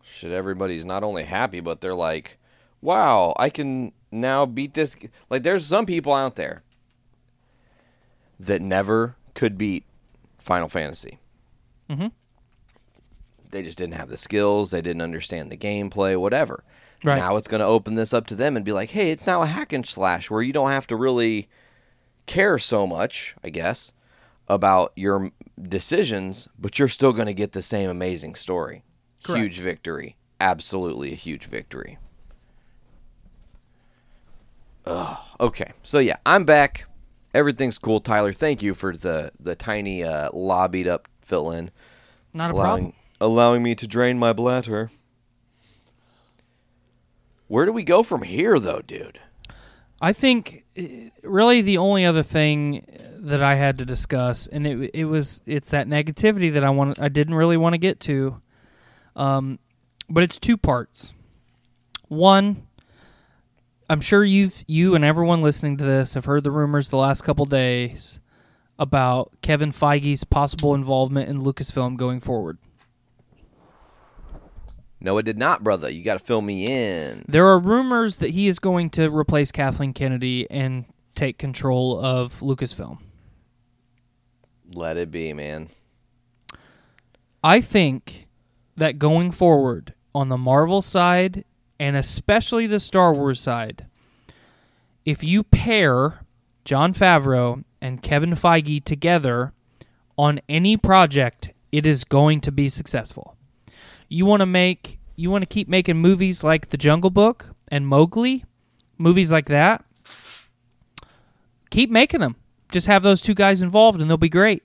Shit, everybody's not only happy, but they're like, wow, I can now beat this. g-" Like, there's some people out there that never could beat Final Fantasy. Mhm. They just didn't have the skills, they didn't understand the gameplay, whatever. Right. Now it's going to open this up to them and be like, hey, it's now a hack and slash where you don't have to really care so much, I guess, about your decisions, but you're still going to get the same amazing story. Correct. Huge victory. Absolutely a huge victory. Ugh. Okay, so yeah, I'm back. Everything's cool, Tyler. Thank you for the the tiny uh, lobbied up fill in, Not a allowing problem. Allowing me to drain my bladder. Where do we go from here, though, dude? I think uh, really the only other thing that I had to discuss, and it it was it's that negativity that I want I didn't really want to get to, um, but it's two parts. One, I'm sure you've you and everyone listening to this have heard the rumors the last couple days about Kevin Feige's possible involvement in Lucasfilm going forward. No, it did not, brother. You got to fill me in. There are rumors that he is going to replace Kathleen Kennedy and take control of Lucasfilm. Let it be, man. I think that going forward on the Marvel side and especially the Star Wars side, if you pair Jon Favreau and Kevin Feige together on any project, it is going to be successful. You want to make you want to keep making movies like The Jungle Book and Mowgli, movies like that. Keep making them. Just have those two guys involved and they'll be great.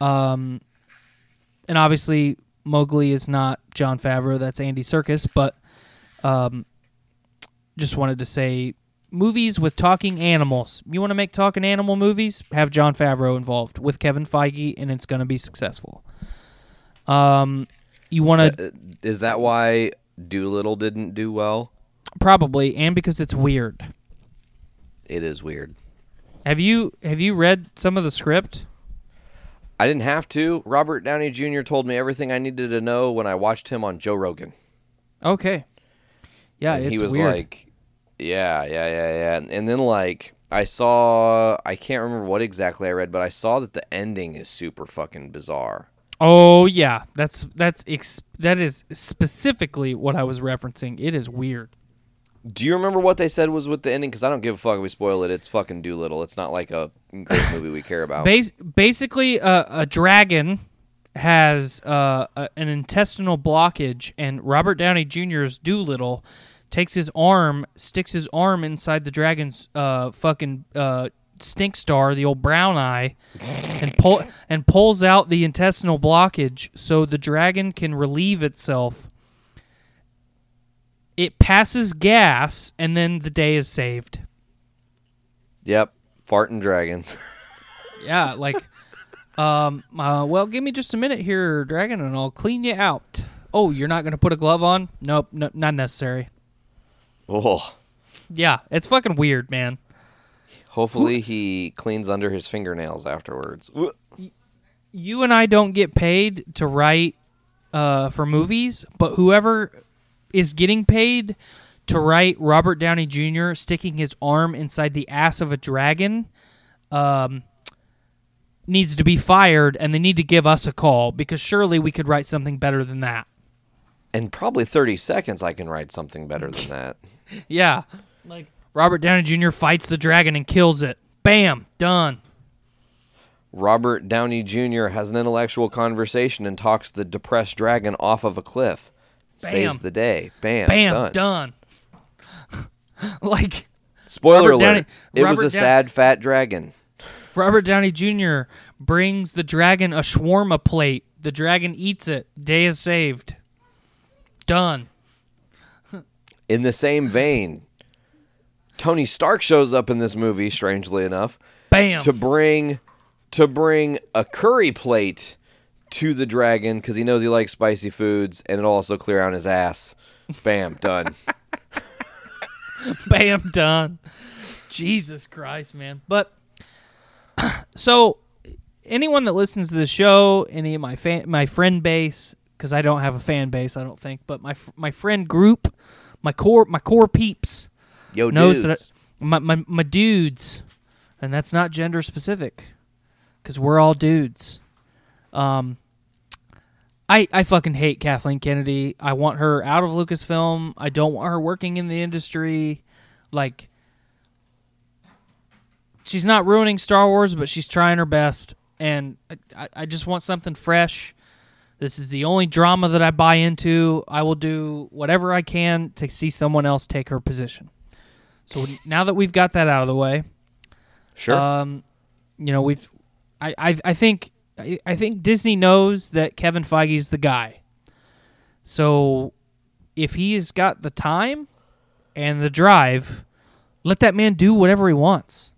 Um and obviously Mowgli is not Jon Favreau, that's Andy Serkis, but um, just wanted to say movies with talking animals. You want to make talking animal movies? Have Jon Favreau involved with Kevin Feige, and it's going to be successful. Um, you want to Uh, Is that why Dolittle didn't do well? probably, and because it's weird. It is weird. Have you have you read some of the script? I didn't have to. Robert Downey Jr. told me everything I needed to know when I watched him on Joe Rogan. Okay. Yeah, and it's he was weird. like, yeah, yeah, yeah, yeah. And, and then like I saw, I can't remember what exactly I read, but I saw that the ending is super fucking bizarre. Oh yeah, that's that's ex- that is specifically what I was referencing. It is weird. Do you remember what they said was with the ending? Because I don't give a fuck if we spoil it. It's fucking Dolittle. It's not like a great movie we care about. Bas- basically, uh, a dragon has uh, a, an intestinal blockage, and Robert Downey Jr.'s Dolittle takes his arm, sticks his arm inside the dragon's uh, fucking uh, stink star, the old brown eye, and pull and pulls out the intestinal blockage so the dragon can relieve itself. It passes gas, and then the day is saved. Yep, farting dragons. Yeah, like Um. Uh, well, give me just a minute here, Dragon, and I'll clean you out. Oh, you're not gonna put a glove on? Nope, no, not necessary. Oh, Yeah, it's fucking weird, man. Hopefully he cleans under his fingernails afterwards. You and I don't get paid to write uh, for movies, but whoever is getting paid to write Robert Downey Jr. sticking his arm inside the ass of a dragon um, needs to be fired, and they need to give us a call because surely we could write something better than that. In probably 30 seconds, I can write something better than that. Yeah. Like Robert Downey Jr. fights the dragon and kills it. Bam, done. Robert Downey Jr. has an intellectual conversation and talks the depressed dragon off of a cliff. Bam. Saves the day. Bam. Bam, done. done. like Spoiler Robert alert. Downey- it Robert was a Dow- sad fat dragon. Robert Downey Jr. brings the dragon a shawarma plate. The dragon eats it. Day is saved. Done. In the same vein, Tony Stark shows up in this movie, strangely enough, Bam. to bring to bring a curry plate to the dragon because he knows he likes spicy foods, and it'll also clear out his ass. Bam, done. Bam, done. Jesus Christ, man. But so anyone that listens to the show, any of my fan, my friend base, because I don't have a fan base, I don't think, but my my friend group, my core my core peeps Yo, knows dudes. that I, my, my my dudes, and that's not gender specific, because we're all dudes. Um, I I fucking hate Kathleen Kennedy. I want her out of Lucasfilm. I don't want her working in the industry. Like, she's not ruining Star Wars, but she's trying her best. And I, I, I just want something fresh. This is the only drama that I buy into. I will do whatever I can to see someone else take her position. So now that we've got that out of the way, sure. um, you know, we've, I, I, I think, I, I think Disney knows that Kevin Feige's the guy. So, if he's got the time and the drive, let that man do whatever he wants.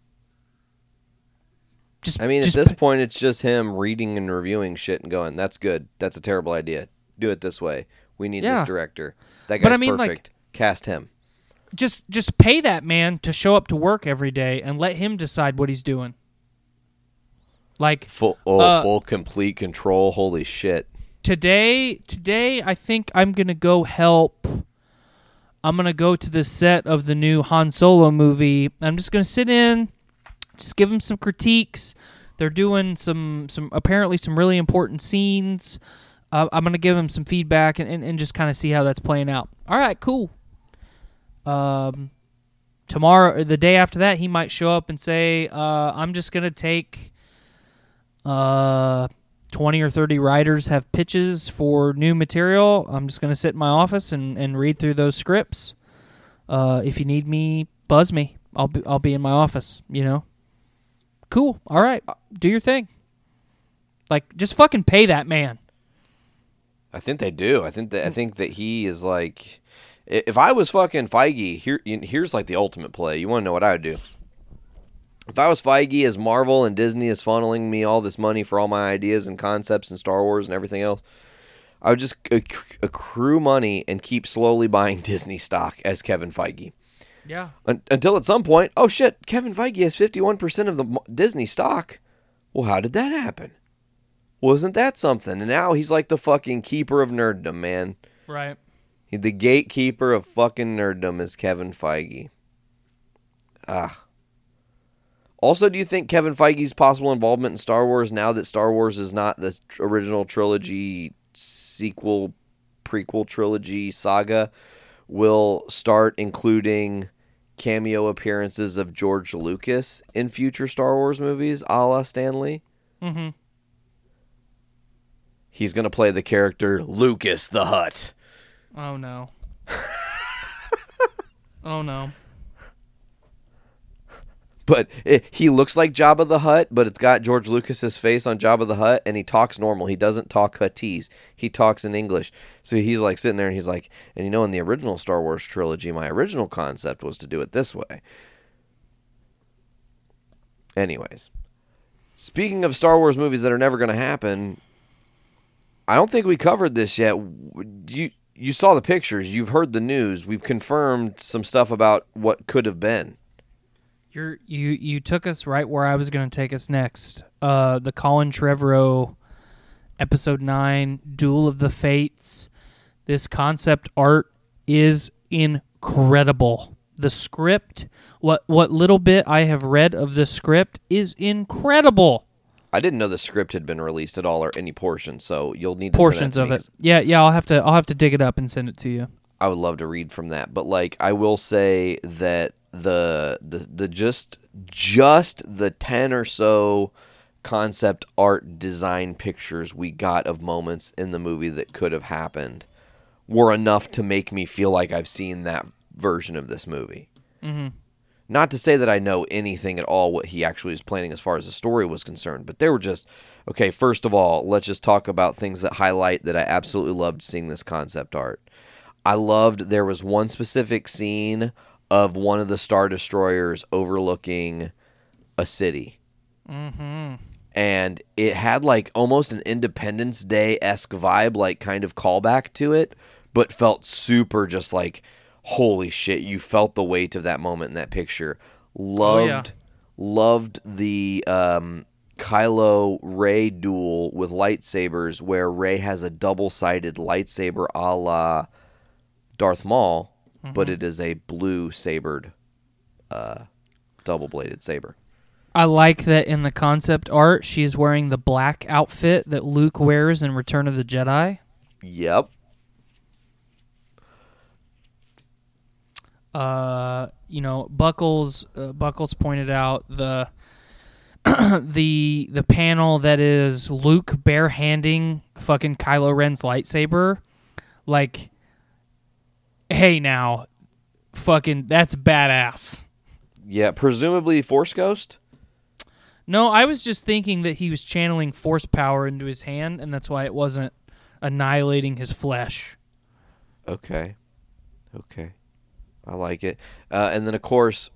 Just, I mean, just at this point, it's just him reading and reviewing shit and going, "That's good. That's a terrible idea. Do it this way. We need Yeah. this director. That But guy's I mean, like- perfect. Cast him." Just, just pay that man to show up to work every day and let him decide what he's doing. Like Full, oh, Uh, full complete control. Holy shit! today today i think i'm gonna go help i'm gonna go to the set of the new han solo movie i'm just gonna sit in just give them some critiques they're doing some some apparently some really important scenes uh, i'm gonna give them some feedback and, and, and just kind of see how that's playing out all right cool um tomorrow or the day after that he might show up and say uh, i'm just gonna take uh 20 or 30 writers have pitches for new material. I'm just going to sit in my office and, and read through those scripts. Uh, if you need me, buzz me. I'll be, I'll be in my office, you know? Cool. All right. Do your thing. Like, just fucking pay that man. I think they do. I think that I think that he is like, if I was fucking Feige, here here's like the ultimate play. You want to know what I would do? If I was Feige, as Marvel and Disney is funneling me all this money for all my ideas and concepts and Star Wars and everything else, I would just acc- accrue money and keep slowly buying Disney stock as Kevin Feige. Yeah. Un- until at some point, oh shit, Kevin Feige has 51% of the Disney stock. Well, how did that happen? Wasn't that something? And now he's like the fucking keeper of nerddom, man. Right. He, the gatekeeper of fucking nerddom is Kevin Feige. Ah. Also, do you think Kevin Feige's possible involvement in Star Wars now that Star Wars is not the original trilogy sequel prequel trilogy saga will start including cameo appearances of George Lucas in future Star Wars movies, a la Stan Lee? Mm-hmm. He's going to play the character Lucas the Hutt. Oh, no. oh, no. But it, he looks like Jabba the Hutt, but it's got George Lucas's face on Jabba the Hutt, and he talks normal. He doesn't talk Huttese. He talks in English. So he's like sitting there, and he's like, and you know, in the original Star Wars trilogy, my original concept was to do it this way. Anyways, Speaking of Star Wars movies that are never going to happen, I don't think we covered this yet. You you saw the pictures, you've heard the news, we've confirmed some stuff about what could have been. You're you you took us right where I was going to take us next. Uh, the Colin Trevorrow episode nine, Duel of the Fates. This concept art is incredible. The script, what what little bit I have read of the script is incredible. I didn't know the script had been released at all or any portion, so you'll need to send Portions of me it. Yeah, yeah. I'll have to I'll have to dig it up and send it to you. I would love to read from that, but like I will say that the the the just just the 10 or so concept art design pictures we got of moments in the movie that could have happened were enough to make me feel like I've seen that version of this movie. Mm-hmm. Not to say that I know anything at all what he actually was planning as far as the story was concerned, but they were just okay. First of all, let's just talk about things that highlight that I absolutely loved seeing this concept art. I loved there was one specific scene of one of the star destroyers overlooking a city, Mm-hmm. and it had like almost an Independence Day esque vibe, like kind of callback to it, but felt super just like holy shit. You felt the weight of that moment in that picture. Loved, yeah. loved the um, Kylo Rey duel with lightsabers, where Rey has a double sided lightsaber a la Darth Maul, but it is a blue sabered, uh, double bladed saber. I like that in the concept art, she's wearing the black outfit that Luke wears in Return of the Jedi. Yep. Uh, you know, Buckles uh, Buckles pointed out the the the panel that is Luke barehanding fucking Kylo Ren's lightsaber. Like, hey now, fucking that's badass. Yeah, presumably Force Ghost. No, I was just thinking that he was channeling force power into his hand, and that's why it wasn't annihilating his flesh. Okay. Okay. I like it. Uh, and then of course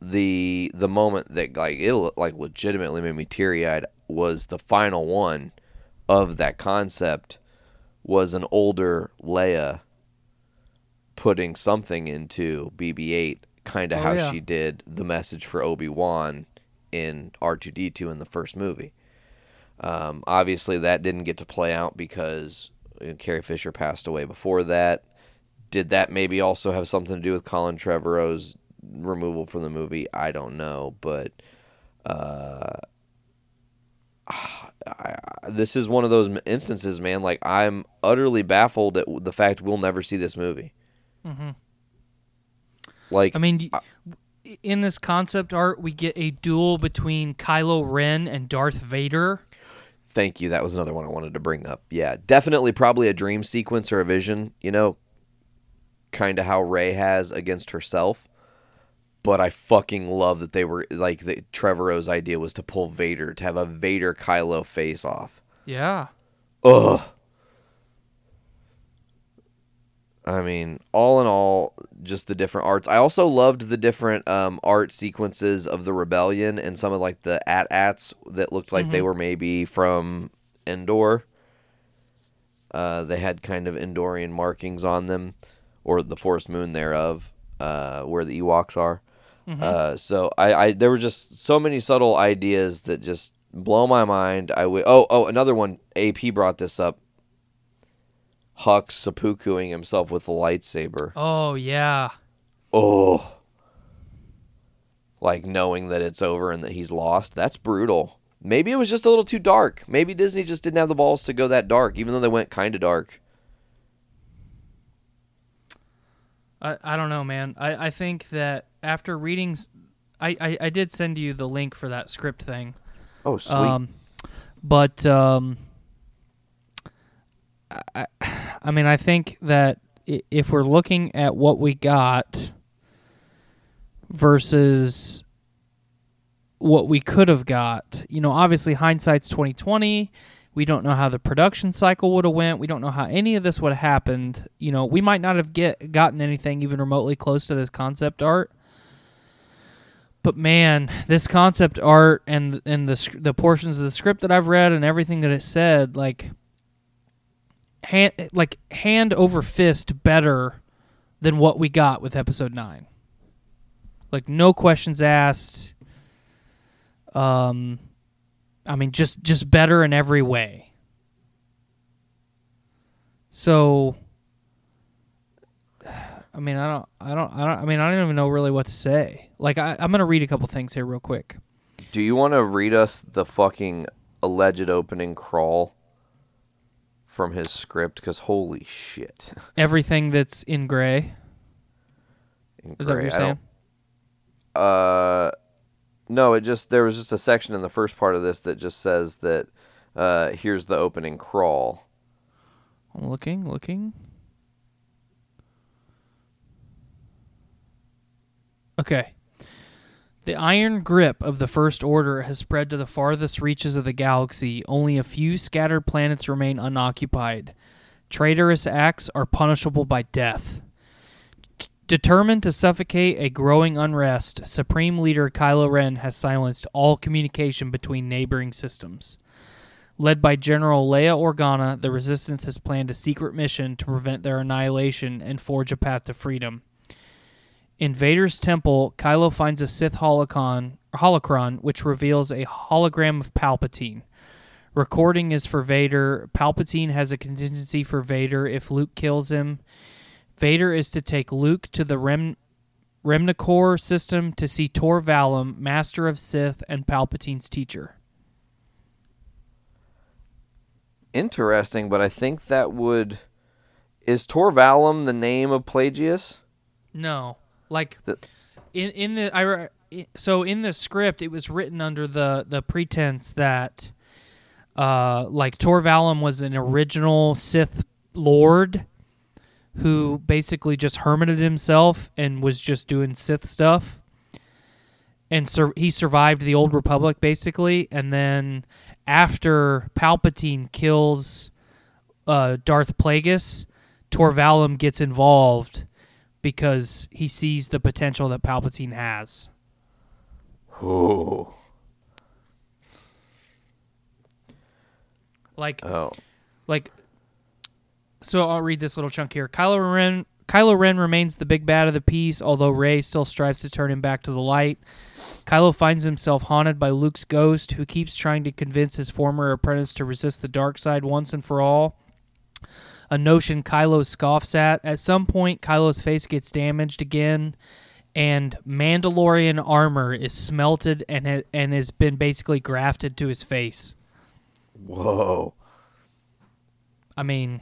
the the moment that like it like legitimately made me teary eyed was the final one of that concept was an older Leia putting something into BB-8, kind of Oh, how yeah. she did the message for Obi-Wan in R2D2 in the first movie. Um, obviously, that didn't get to play out because Carrie Fisher passed away before that. Did that maybe also have something to do with Colin Trevorrow's removal from the movie? I don't know, but uh, I, this is one of those instances, man. Like I'm utterly baffled at the fact we'll never see this movie. Mhm. Like I mean, in this concept art, we get a duel between Kylo Ren and Darth Vader. Thank you. That was another one I wanted to bring up. Yeah, definitely probably a dream sequence or a vision, you know, kind of how Rey has against herself. But I fucking love that they were like that Trevorrow's idea was to pull Vader, to have a Vader Kylo face off. Yeah. Ugh. I mean, all in all, just the different arts. I also loved the different um, art sequences of the rebellion and some of like the at-ats that looked like they Mhm. were maybe from Endor. Uh, they had kind of Endorian markings on them, or the forest moon thereof, uh, where the Ewoks are. Mhm. Uh, so I, I, there were just so many subtle ideas that just blow my mind. I w- oh oh another one. AP brought this up. Hux seppukuing himself with a lightsaber. Oh yeah. Oh. Like knowing that it's over and that he's lost. That's brutal. Maybe it was just a little too dark. Maybe Disney just didn't have the balls to go that dark, even though they went kind of dark. I, I don't know, man. I, I think that after reading, I I did send you the link for that script thing. Oh, sweet. Um, but um, I, I- I mean, I think that if we're looking at what we got versus what we could have got, you know, obviously hindsight's twenty twenty. We don't know how the production cycle would have went. We don't know how any of this would have happened. You know, we might not have get gotten anything even remotely close to this concept art. But man, this concept art and and the the portions of the script that I've read and everything that it said, like hand like hand over fist better than what we got with episode nine. Like no questions asked. Um, I mean, just just better in every way. So, I mean, I don't, I don't, I don't. I mean, I don't even know really what to say. Like, I, I'm gonna read a couple things here real quick. Do you want to read us the fucking alleged opening crawl from his script? Because holy shit. Everything that's in gray. Is that what you're saying? Uh, no. It just there was just a section in the first part of this that just says that uh, here's the opening crawl. I'm looking, looking. Okay. The iron grip of the First Order has spread to the farthest reaches of the galaxy. Only a few scattered planets remain unoccupied. Traitorous acts are punishable by death. Determined to suffocate a growing unrest, Supreme Leader Kylo Ren has silenced all communication between neighboring systems. Led by General Leia Organa, the Resistance has planned a secret mission to prevent their annihilation and forge a path to freedom. In Vader's temple, Kylo finds a Sith holocron, holocron which reveals a hologram of Palpatine. Recording is for Vader. Palpatine has a contingency for Vader if Luke kills him. Vader is to take Luke to the Rem- Remnicor system to see Tor Valum, Master of Sith and Palpatine's teacher. Interesting, but I think that would is Tor Valum the name of Plagueis? No, like The- in in the I i- so in the script it was written under the the pretense that uh like Tor Valum was an original Sith Lord who basically just hermited himself and was just doing Sith stuff. And sur- he survived the Old Republic basically, and then after Palpatine kills uh, Darth Plagueis, Tor Valum gets involved because he sees the potential that Palpatine has. Oh. Like, Oh. like, so I'll read this little chunk here. Kylo Ren, Kylo Ren remains the big bad of the piece, although Rey still strives to turn him back to the light. Kylo finds himself haunted by Luke's ghost, who keeps trying to convince his former apprentice to resist the dark side once and for all. A notion Kylo scoffs at. At some point, Kylo's face gets damaged again, and Mandalorian armor is smelted and ha- and has been basically grafted to his face. Whoa. I mean,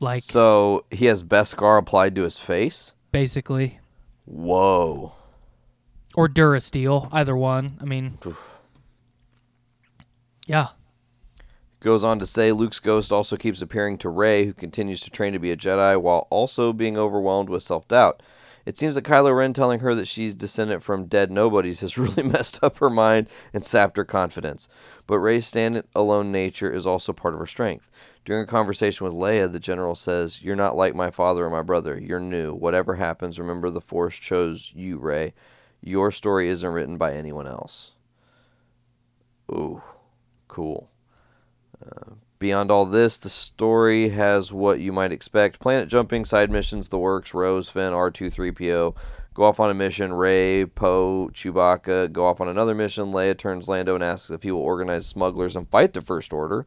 like So he has Beskar applied to his face? basically, Whoa. or Durasteel, either one. I mean, yeah, Goes on to say Luke's ghost also keeps appearing to Rey, who continues to train to be a Jedi while also being overwhelmed with self doubt. It seems that Kylo Ren telling her that she's descendant from dead nobodies has really messed up her mind and sapped her confidence. But Rey's stand-alone nature is also part of her strength. During a conversation with Leia, the general says, You're not like my father or my brother. You're new. Whatever happens, remember the Force chose you, Rey. Your story isn't written by anyone else. Ooh, cool. Uh, beyond all this, the story has what you might expect planet jumping, side missions, the works, Rose, Finn, R2-3PO. Go off on a mission, Rey, Poe, Chewbacca. Go off on another mission, Leia turns Lando and asks if he will organize smugglers and fight the First Order.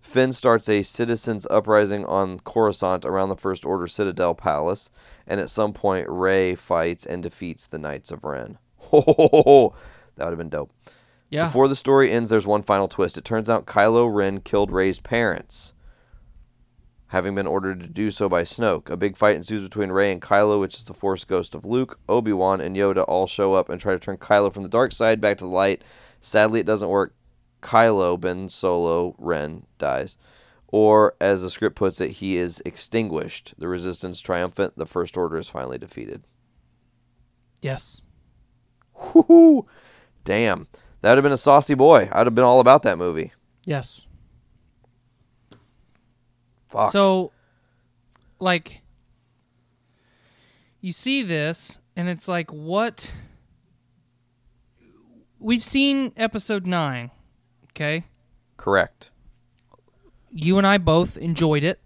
Finn starts a citizens' uprising on Coruscant around the First Order Citadel Palace, and at some point, Rey fights and defeats the Knights of Ren. Ho, that would have been dope. yeah. Before the story ends, there's one final twist. It turns out Kylo Ren killed Rey's parents, having been ordered to do so by Snoke. A big fight ensues between Rey and Kylo, which is the Force ghost of Luke. Obi Wan and Yoda all show up and try to turn Kylo from the dark side back to the light. Sadly, it doesn't work. Kylo, Ben Solo, Ren, dies. Or, as the script puts it, he is extinguished. The Resistance triumphant. The First Order is finally defeated. yes. Whoo! Damn. That would have been a saucy boy. I'd have been all about that movie. Yes. Fuck. So, like, you see this, and it's like, what? we've seen episode nine. Okay, Correct. you and I both enjoyed it,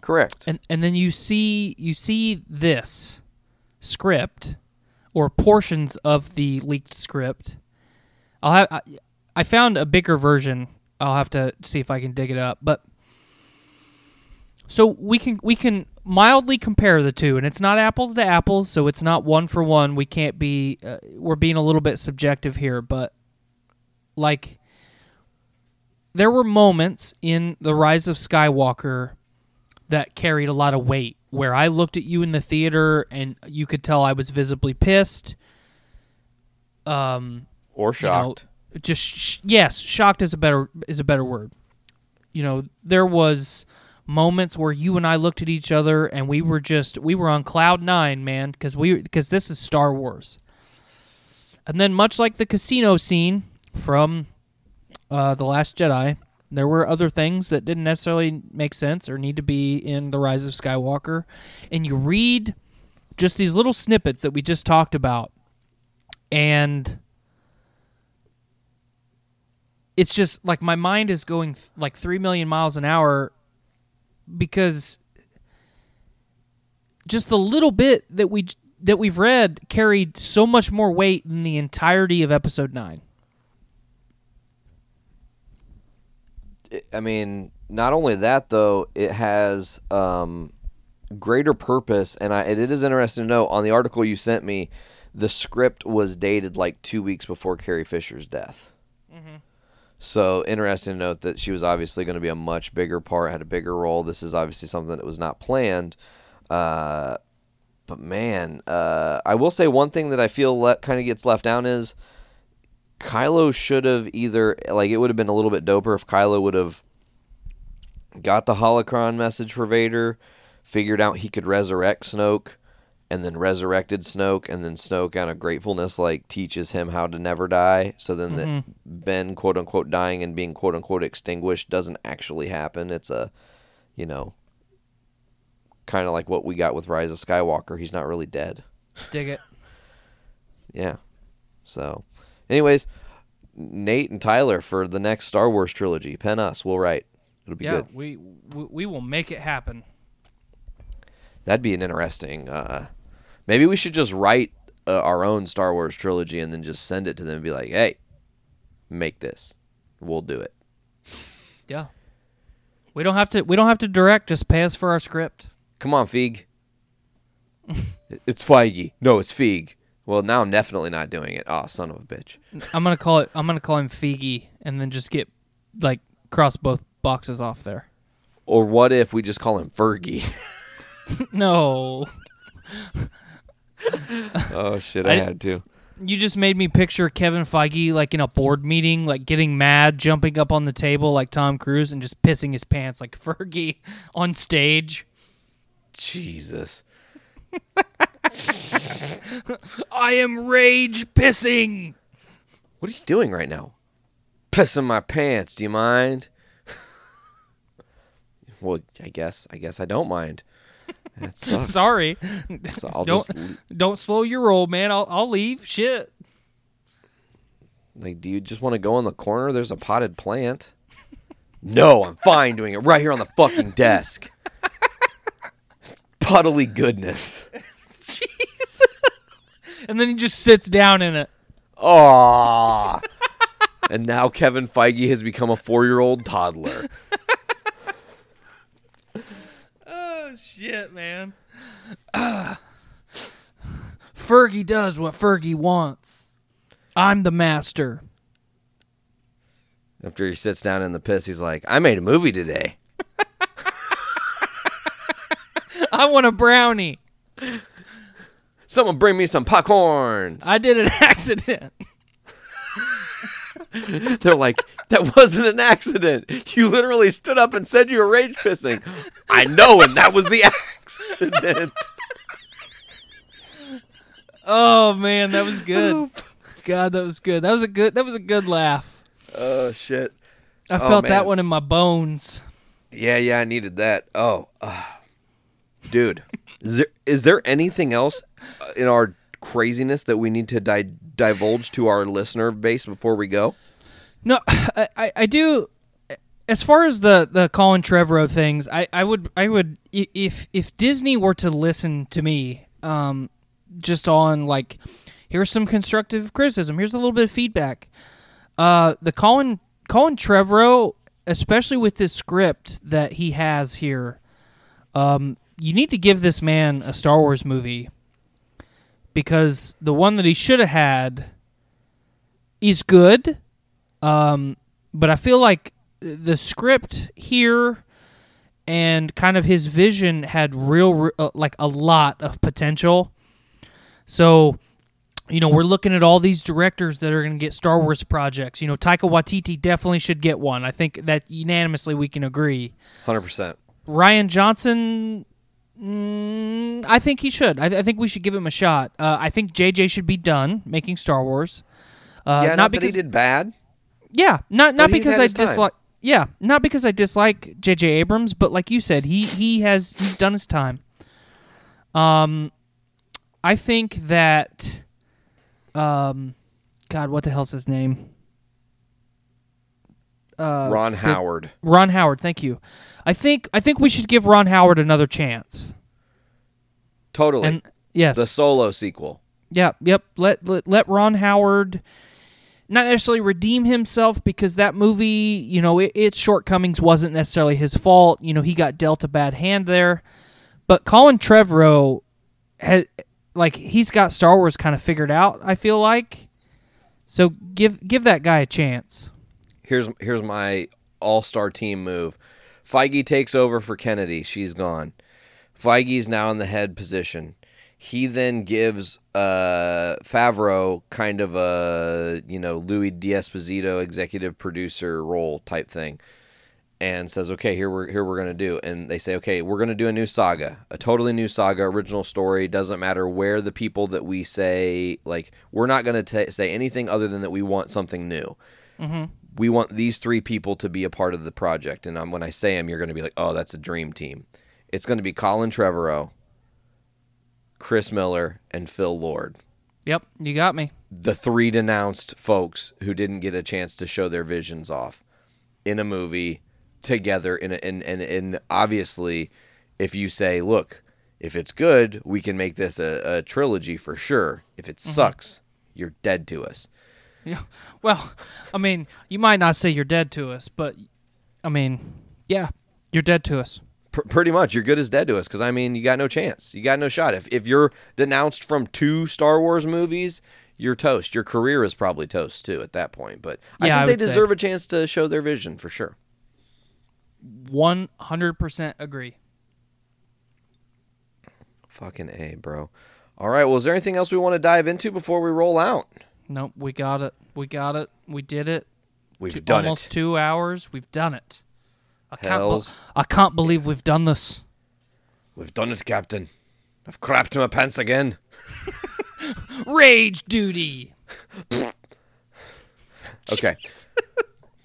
Correct. and and then you see you see this script or portions of the leaked script. I'll have I, I found a bigger version. I'll have to see if I can dig it up, but so we can we can mildly compare the two, and it's not apples to apples, so it's not one for one. We can't be uh, we're being a little bit subjective here, but like there were moments in the Rise of Skywalker that carried a lot of weight. Where I looked at you in the theater and you could tell I was visibly pissed. Um, or you know, shocked. just sh- yes, shocked is a better is a better word. You know, there was moments where you and I looked at each other and we were just we were on cloud nine, man, because we because this is Star Wars. And then, much like the casino scene from uh, the Last Jedi, there were other things that didn't necessarily make sense or need to be in the Rise of Skywalker. And you read just these little snippets that we just talked about, and it's just like my mind is going th- like 3 million miles an hour because just the little bit that we that we've read carried so much more weight than the entirety of episode 9 I mean, not only that though, it has um, greater purpose, and I, it is interesting to know on the article you sent me, the script was dated like two weeks before Carrie Fisher's death. So interesting to note that she was obviously going to be a much bigger part, had a bigger role. This is obviously something that was not planned. Uh, but man, uh, I will say one thing that I feel le- kind of gets left down is Kylo should have either like it would have been a little bit doper if Kylo would have got the holocron message for Vader, figured out he could resurrect Snoke, and then resurrected Snoke, and then Snoke out of gratefulness like teaches him how to never die. So then that mm-hmm. Ben quote unquote dying and being quote unquote extinguished doesn't actually happen. It's a you know kind of like what we got with Rise of Skywalker. He's not really dead. dig it Yeah. So, anyways, Nate and Tyler for the next Star Wars trilogy. Pen us. We'll write. It'll be yeah good. we, we we will make it happen That'd be an interesting. Uh, maybe we should just write uh, our own Star Wars trilogy and then just send it to them and be like, "Hey, make this. We'll do it." yeah we don't have to we don't have to direct just pay us for our script Come on, Feig. it's Feige. No, it's Feig. Well, now I'm definitely not doing it. Oh, son of a bitch. i'm gonna call it i'm gonna call him Feige and then just get like cross both boxes off there Or what if we just call him Fergie? no oh shit, I, I- had to. You just made me picture Kevin Feige like in a board meeting, like getting mad, jumping up on the table like Tom Cruise, and just pissing his pants like Fergie on stage. Jesus. I am rage pissing. What are you doing right now? Pissing my pants. Do you mind? well, I guess. I guess I don't mind. Sorry, So don't just don't slow your roll, man. I'll I'll leave. Shit. like. Do you just want to go in the corner? There's a potted plant. No, I'm fine doing it right here on the fucking desk. Puddly goodness. And then he just sits down in it. Aww. and now Kevin Feige has become a four-year-old toddler. Oh shit, man. Fergie does what Fergie wants. I'm the master. After he sits down in the piss, he's like, "I made a movie today." I want a brownie. Someone bring me some popcorns. I did an accident. They're like, that wasn't an accident. You literally stood up and said you were rage pissing. I know, and that was the accident. Oh man, that was good. God, that was good. That was a good. That was a good laugh. oh shit. I felt that one in my bones. Yeah, yeah, I needed that. Oh, uh, dude, is there is there anything else in our craziness that we need to di- divulge to our listener base before we go? No, I, I, do. As far as the the Colin Trevorrow things, I, I would I would if if Disney were to listen to me, um, just on like, here's some constructive criticism. Here's a little bit of feedback. Uh, the Colin Colin Trevorrow, especially with this script that he has here, um, you need to give this man a Star Wars movie because the one that he should have had is good. Um, but I feel like the script here and kind of his vision had real, uh, like a lot of potential. So, you know, we're looking at all these directors that are going to get Star Wars projects. You know, Taika Waititi definitely should get one. I think that unanimously we can agree. Hundred percent. Rian Johnson, mm, I think he should. I, I think we should give him a shot. Uh, I think JJ should be done making Star Wars. Uh, yeah, not, not, because he did bad. yeah, not not because I his time. dislike. Yeah, not because I dislike J.J. Abrams, but like you said, he he has he's done his time. Um, I think that, um, God, what the hell's his name? Uh, Ron the- Howard. Ron Howard. Thank you. I think I think we should give Ron Howard another chance. Totally. And yes, the solo sequel. Yep, yep. Let, let let Ron Howard not necessarily redeem himself because that movie, you know, it, its shortcomings wasn't necessarily his fault. You know, he got dealt a bad hand there. But Colin Trevorrow has like he's got Star Wars kind of figured out, I feel like. So give give that guy a chance. Here's here's my all star team move. Feige takes over for Kennedy. She's gone. Feige's now in the head position. He then gives uh, Favreau kind of a you know Louis D'Esposito executive producer role type thing, and says, "Okay, here we're here we're gonna do." And they say, "Okay, we're gonna do a new saga, a totally new saga, original story. Doesn't matter where the people that we say like we're not gonna ta say anything other than that we want something new." We want these three people to be a part of the project. And um, when I say them, you're going to be like, oh, that's a dream team. It's going to be Colin Trevorrow, Chris Miller, and Phil Lord. Yep, you got me. The three denounced folks who didn't get a chance to show their visions off in a movie together. In and, and, and obviously, if you say, look, if it's good, we can make this a, a trilogy for sure. If it sucks, you're dead to us. Yeah. Well, I mean, you might not say you're dead to us, but I mean, yeah, you're dead to us. Pr- pretty much, you're good as dead to us because I mean, you got no chance. You got no shot. If if you're denounced from two Star Wars movies, you're toast. Your career is probably toast too at that point. But I Yeah, think I they would say. deserve a chance to show their vision for sure. One hundred percent agree. Fucking a, bro. All right. Well, is there anything else we want to dive into before we roll out? Nope, we got it. We got it. We did it. We've Two- done almost it. two hours. We've done it. I can't. be- I can't believe we've done this. We've done it, Captain. I've crapped my pants again. Rage duty. Okay.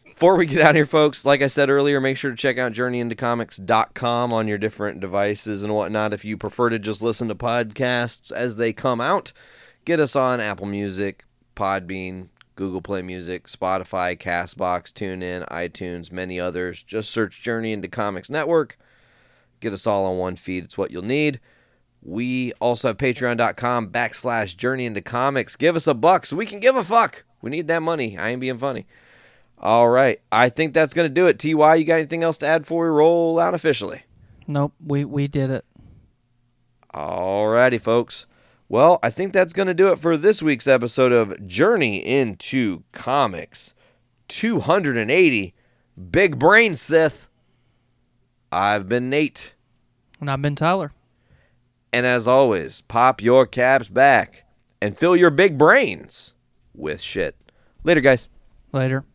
Before we get out of here, folks, like I said earlier, make sure to check out journeyintocomics.com on your different devices and whatnot. If you prefer to just listen to podcasts as they come out, get us on Apple Music, Podbean, Google Play Music, Spotify, Castbox, TuneIn, iTunes, many others. Just search Journey into Comics Network. Get us all on one feed. It's what you'll need. We also have patreon.com backslash journey into comics. Give us a buck so we can give a fuck. We need that money. I ain't being funny. All right. I think that's going to do it. TY, you got anything else to add before we roll out officially? Nope, we we did it. Alrighty, folks. Well, I think that's going to do it for this week's episode of Journey into Comics 280 Big Brain Sith. I've been Nate. And I've been Tyler. And as always, pop your caps back and fill your big brains with shit. Later, guys. Later.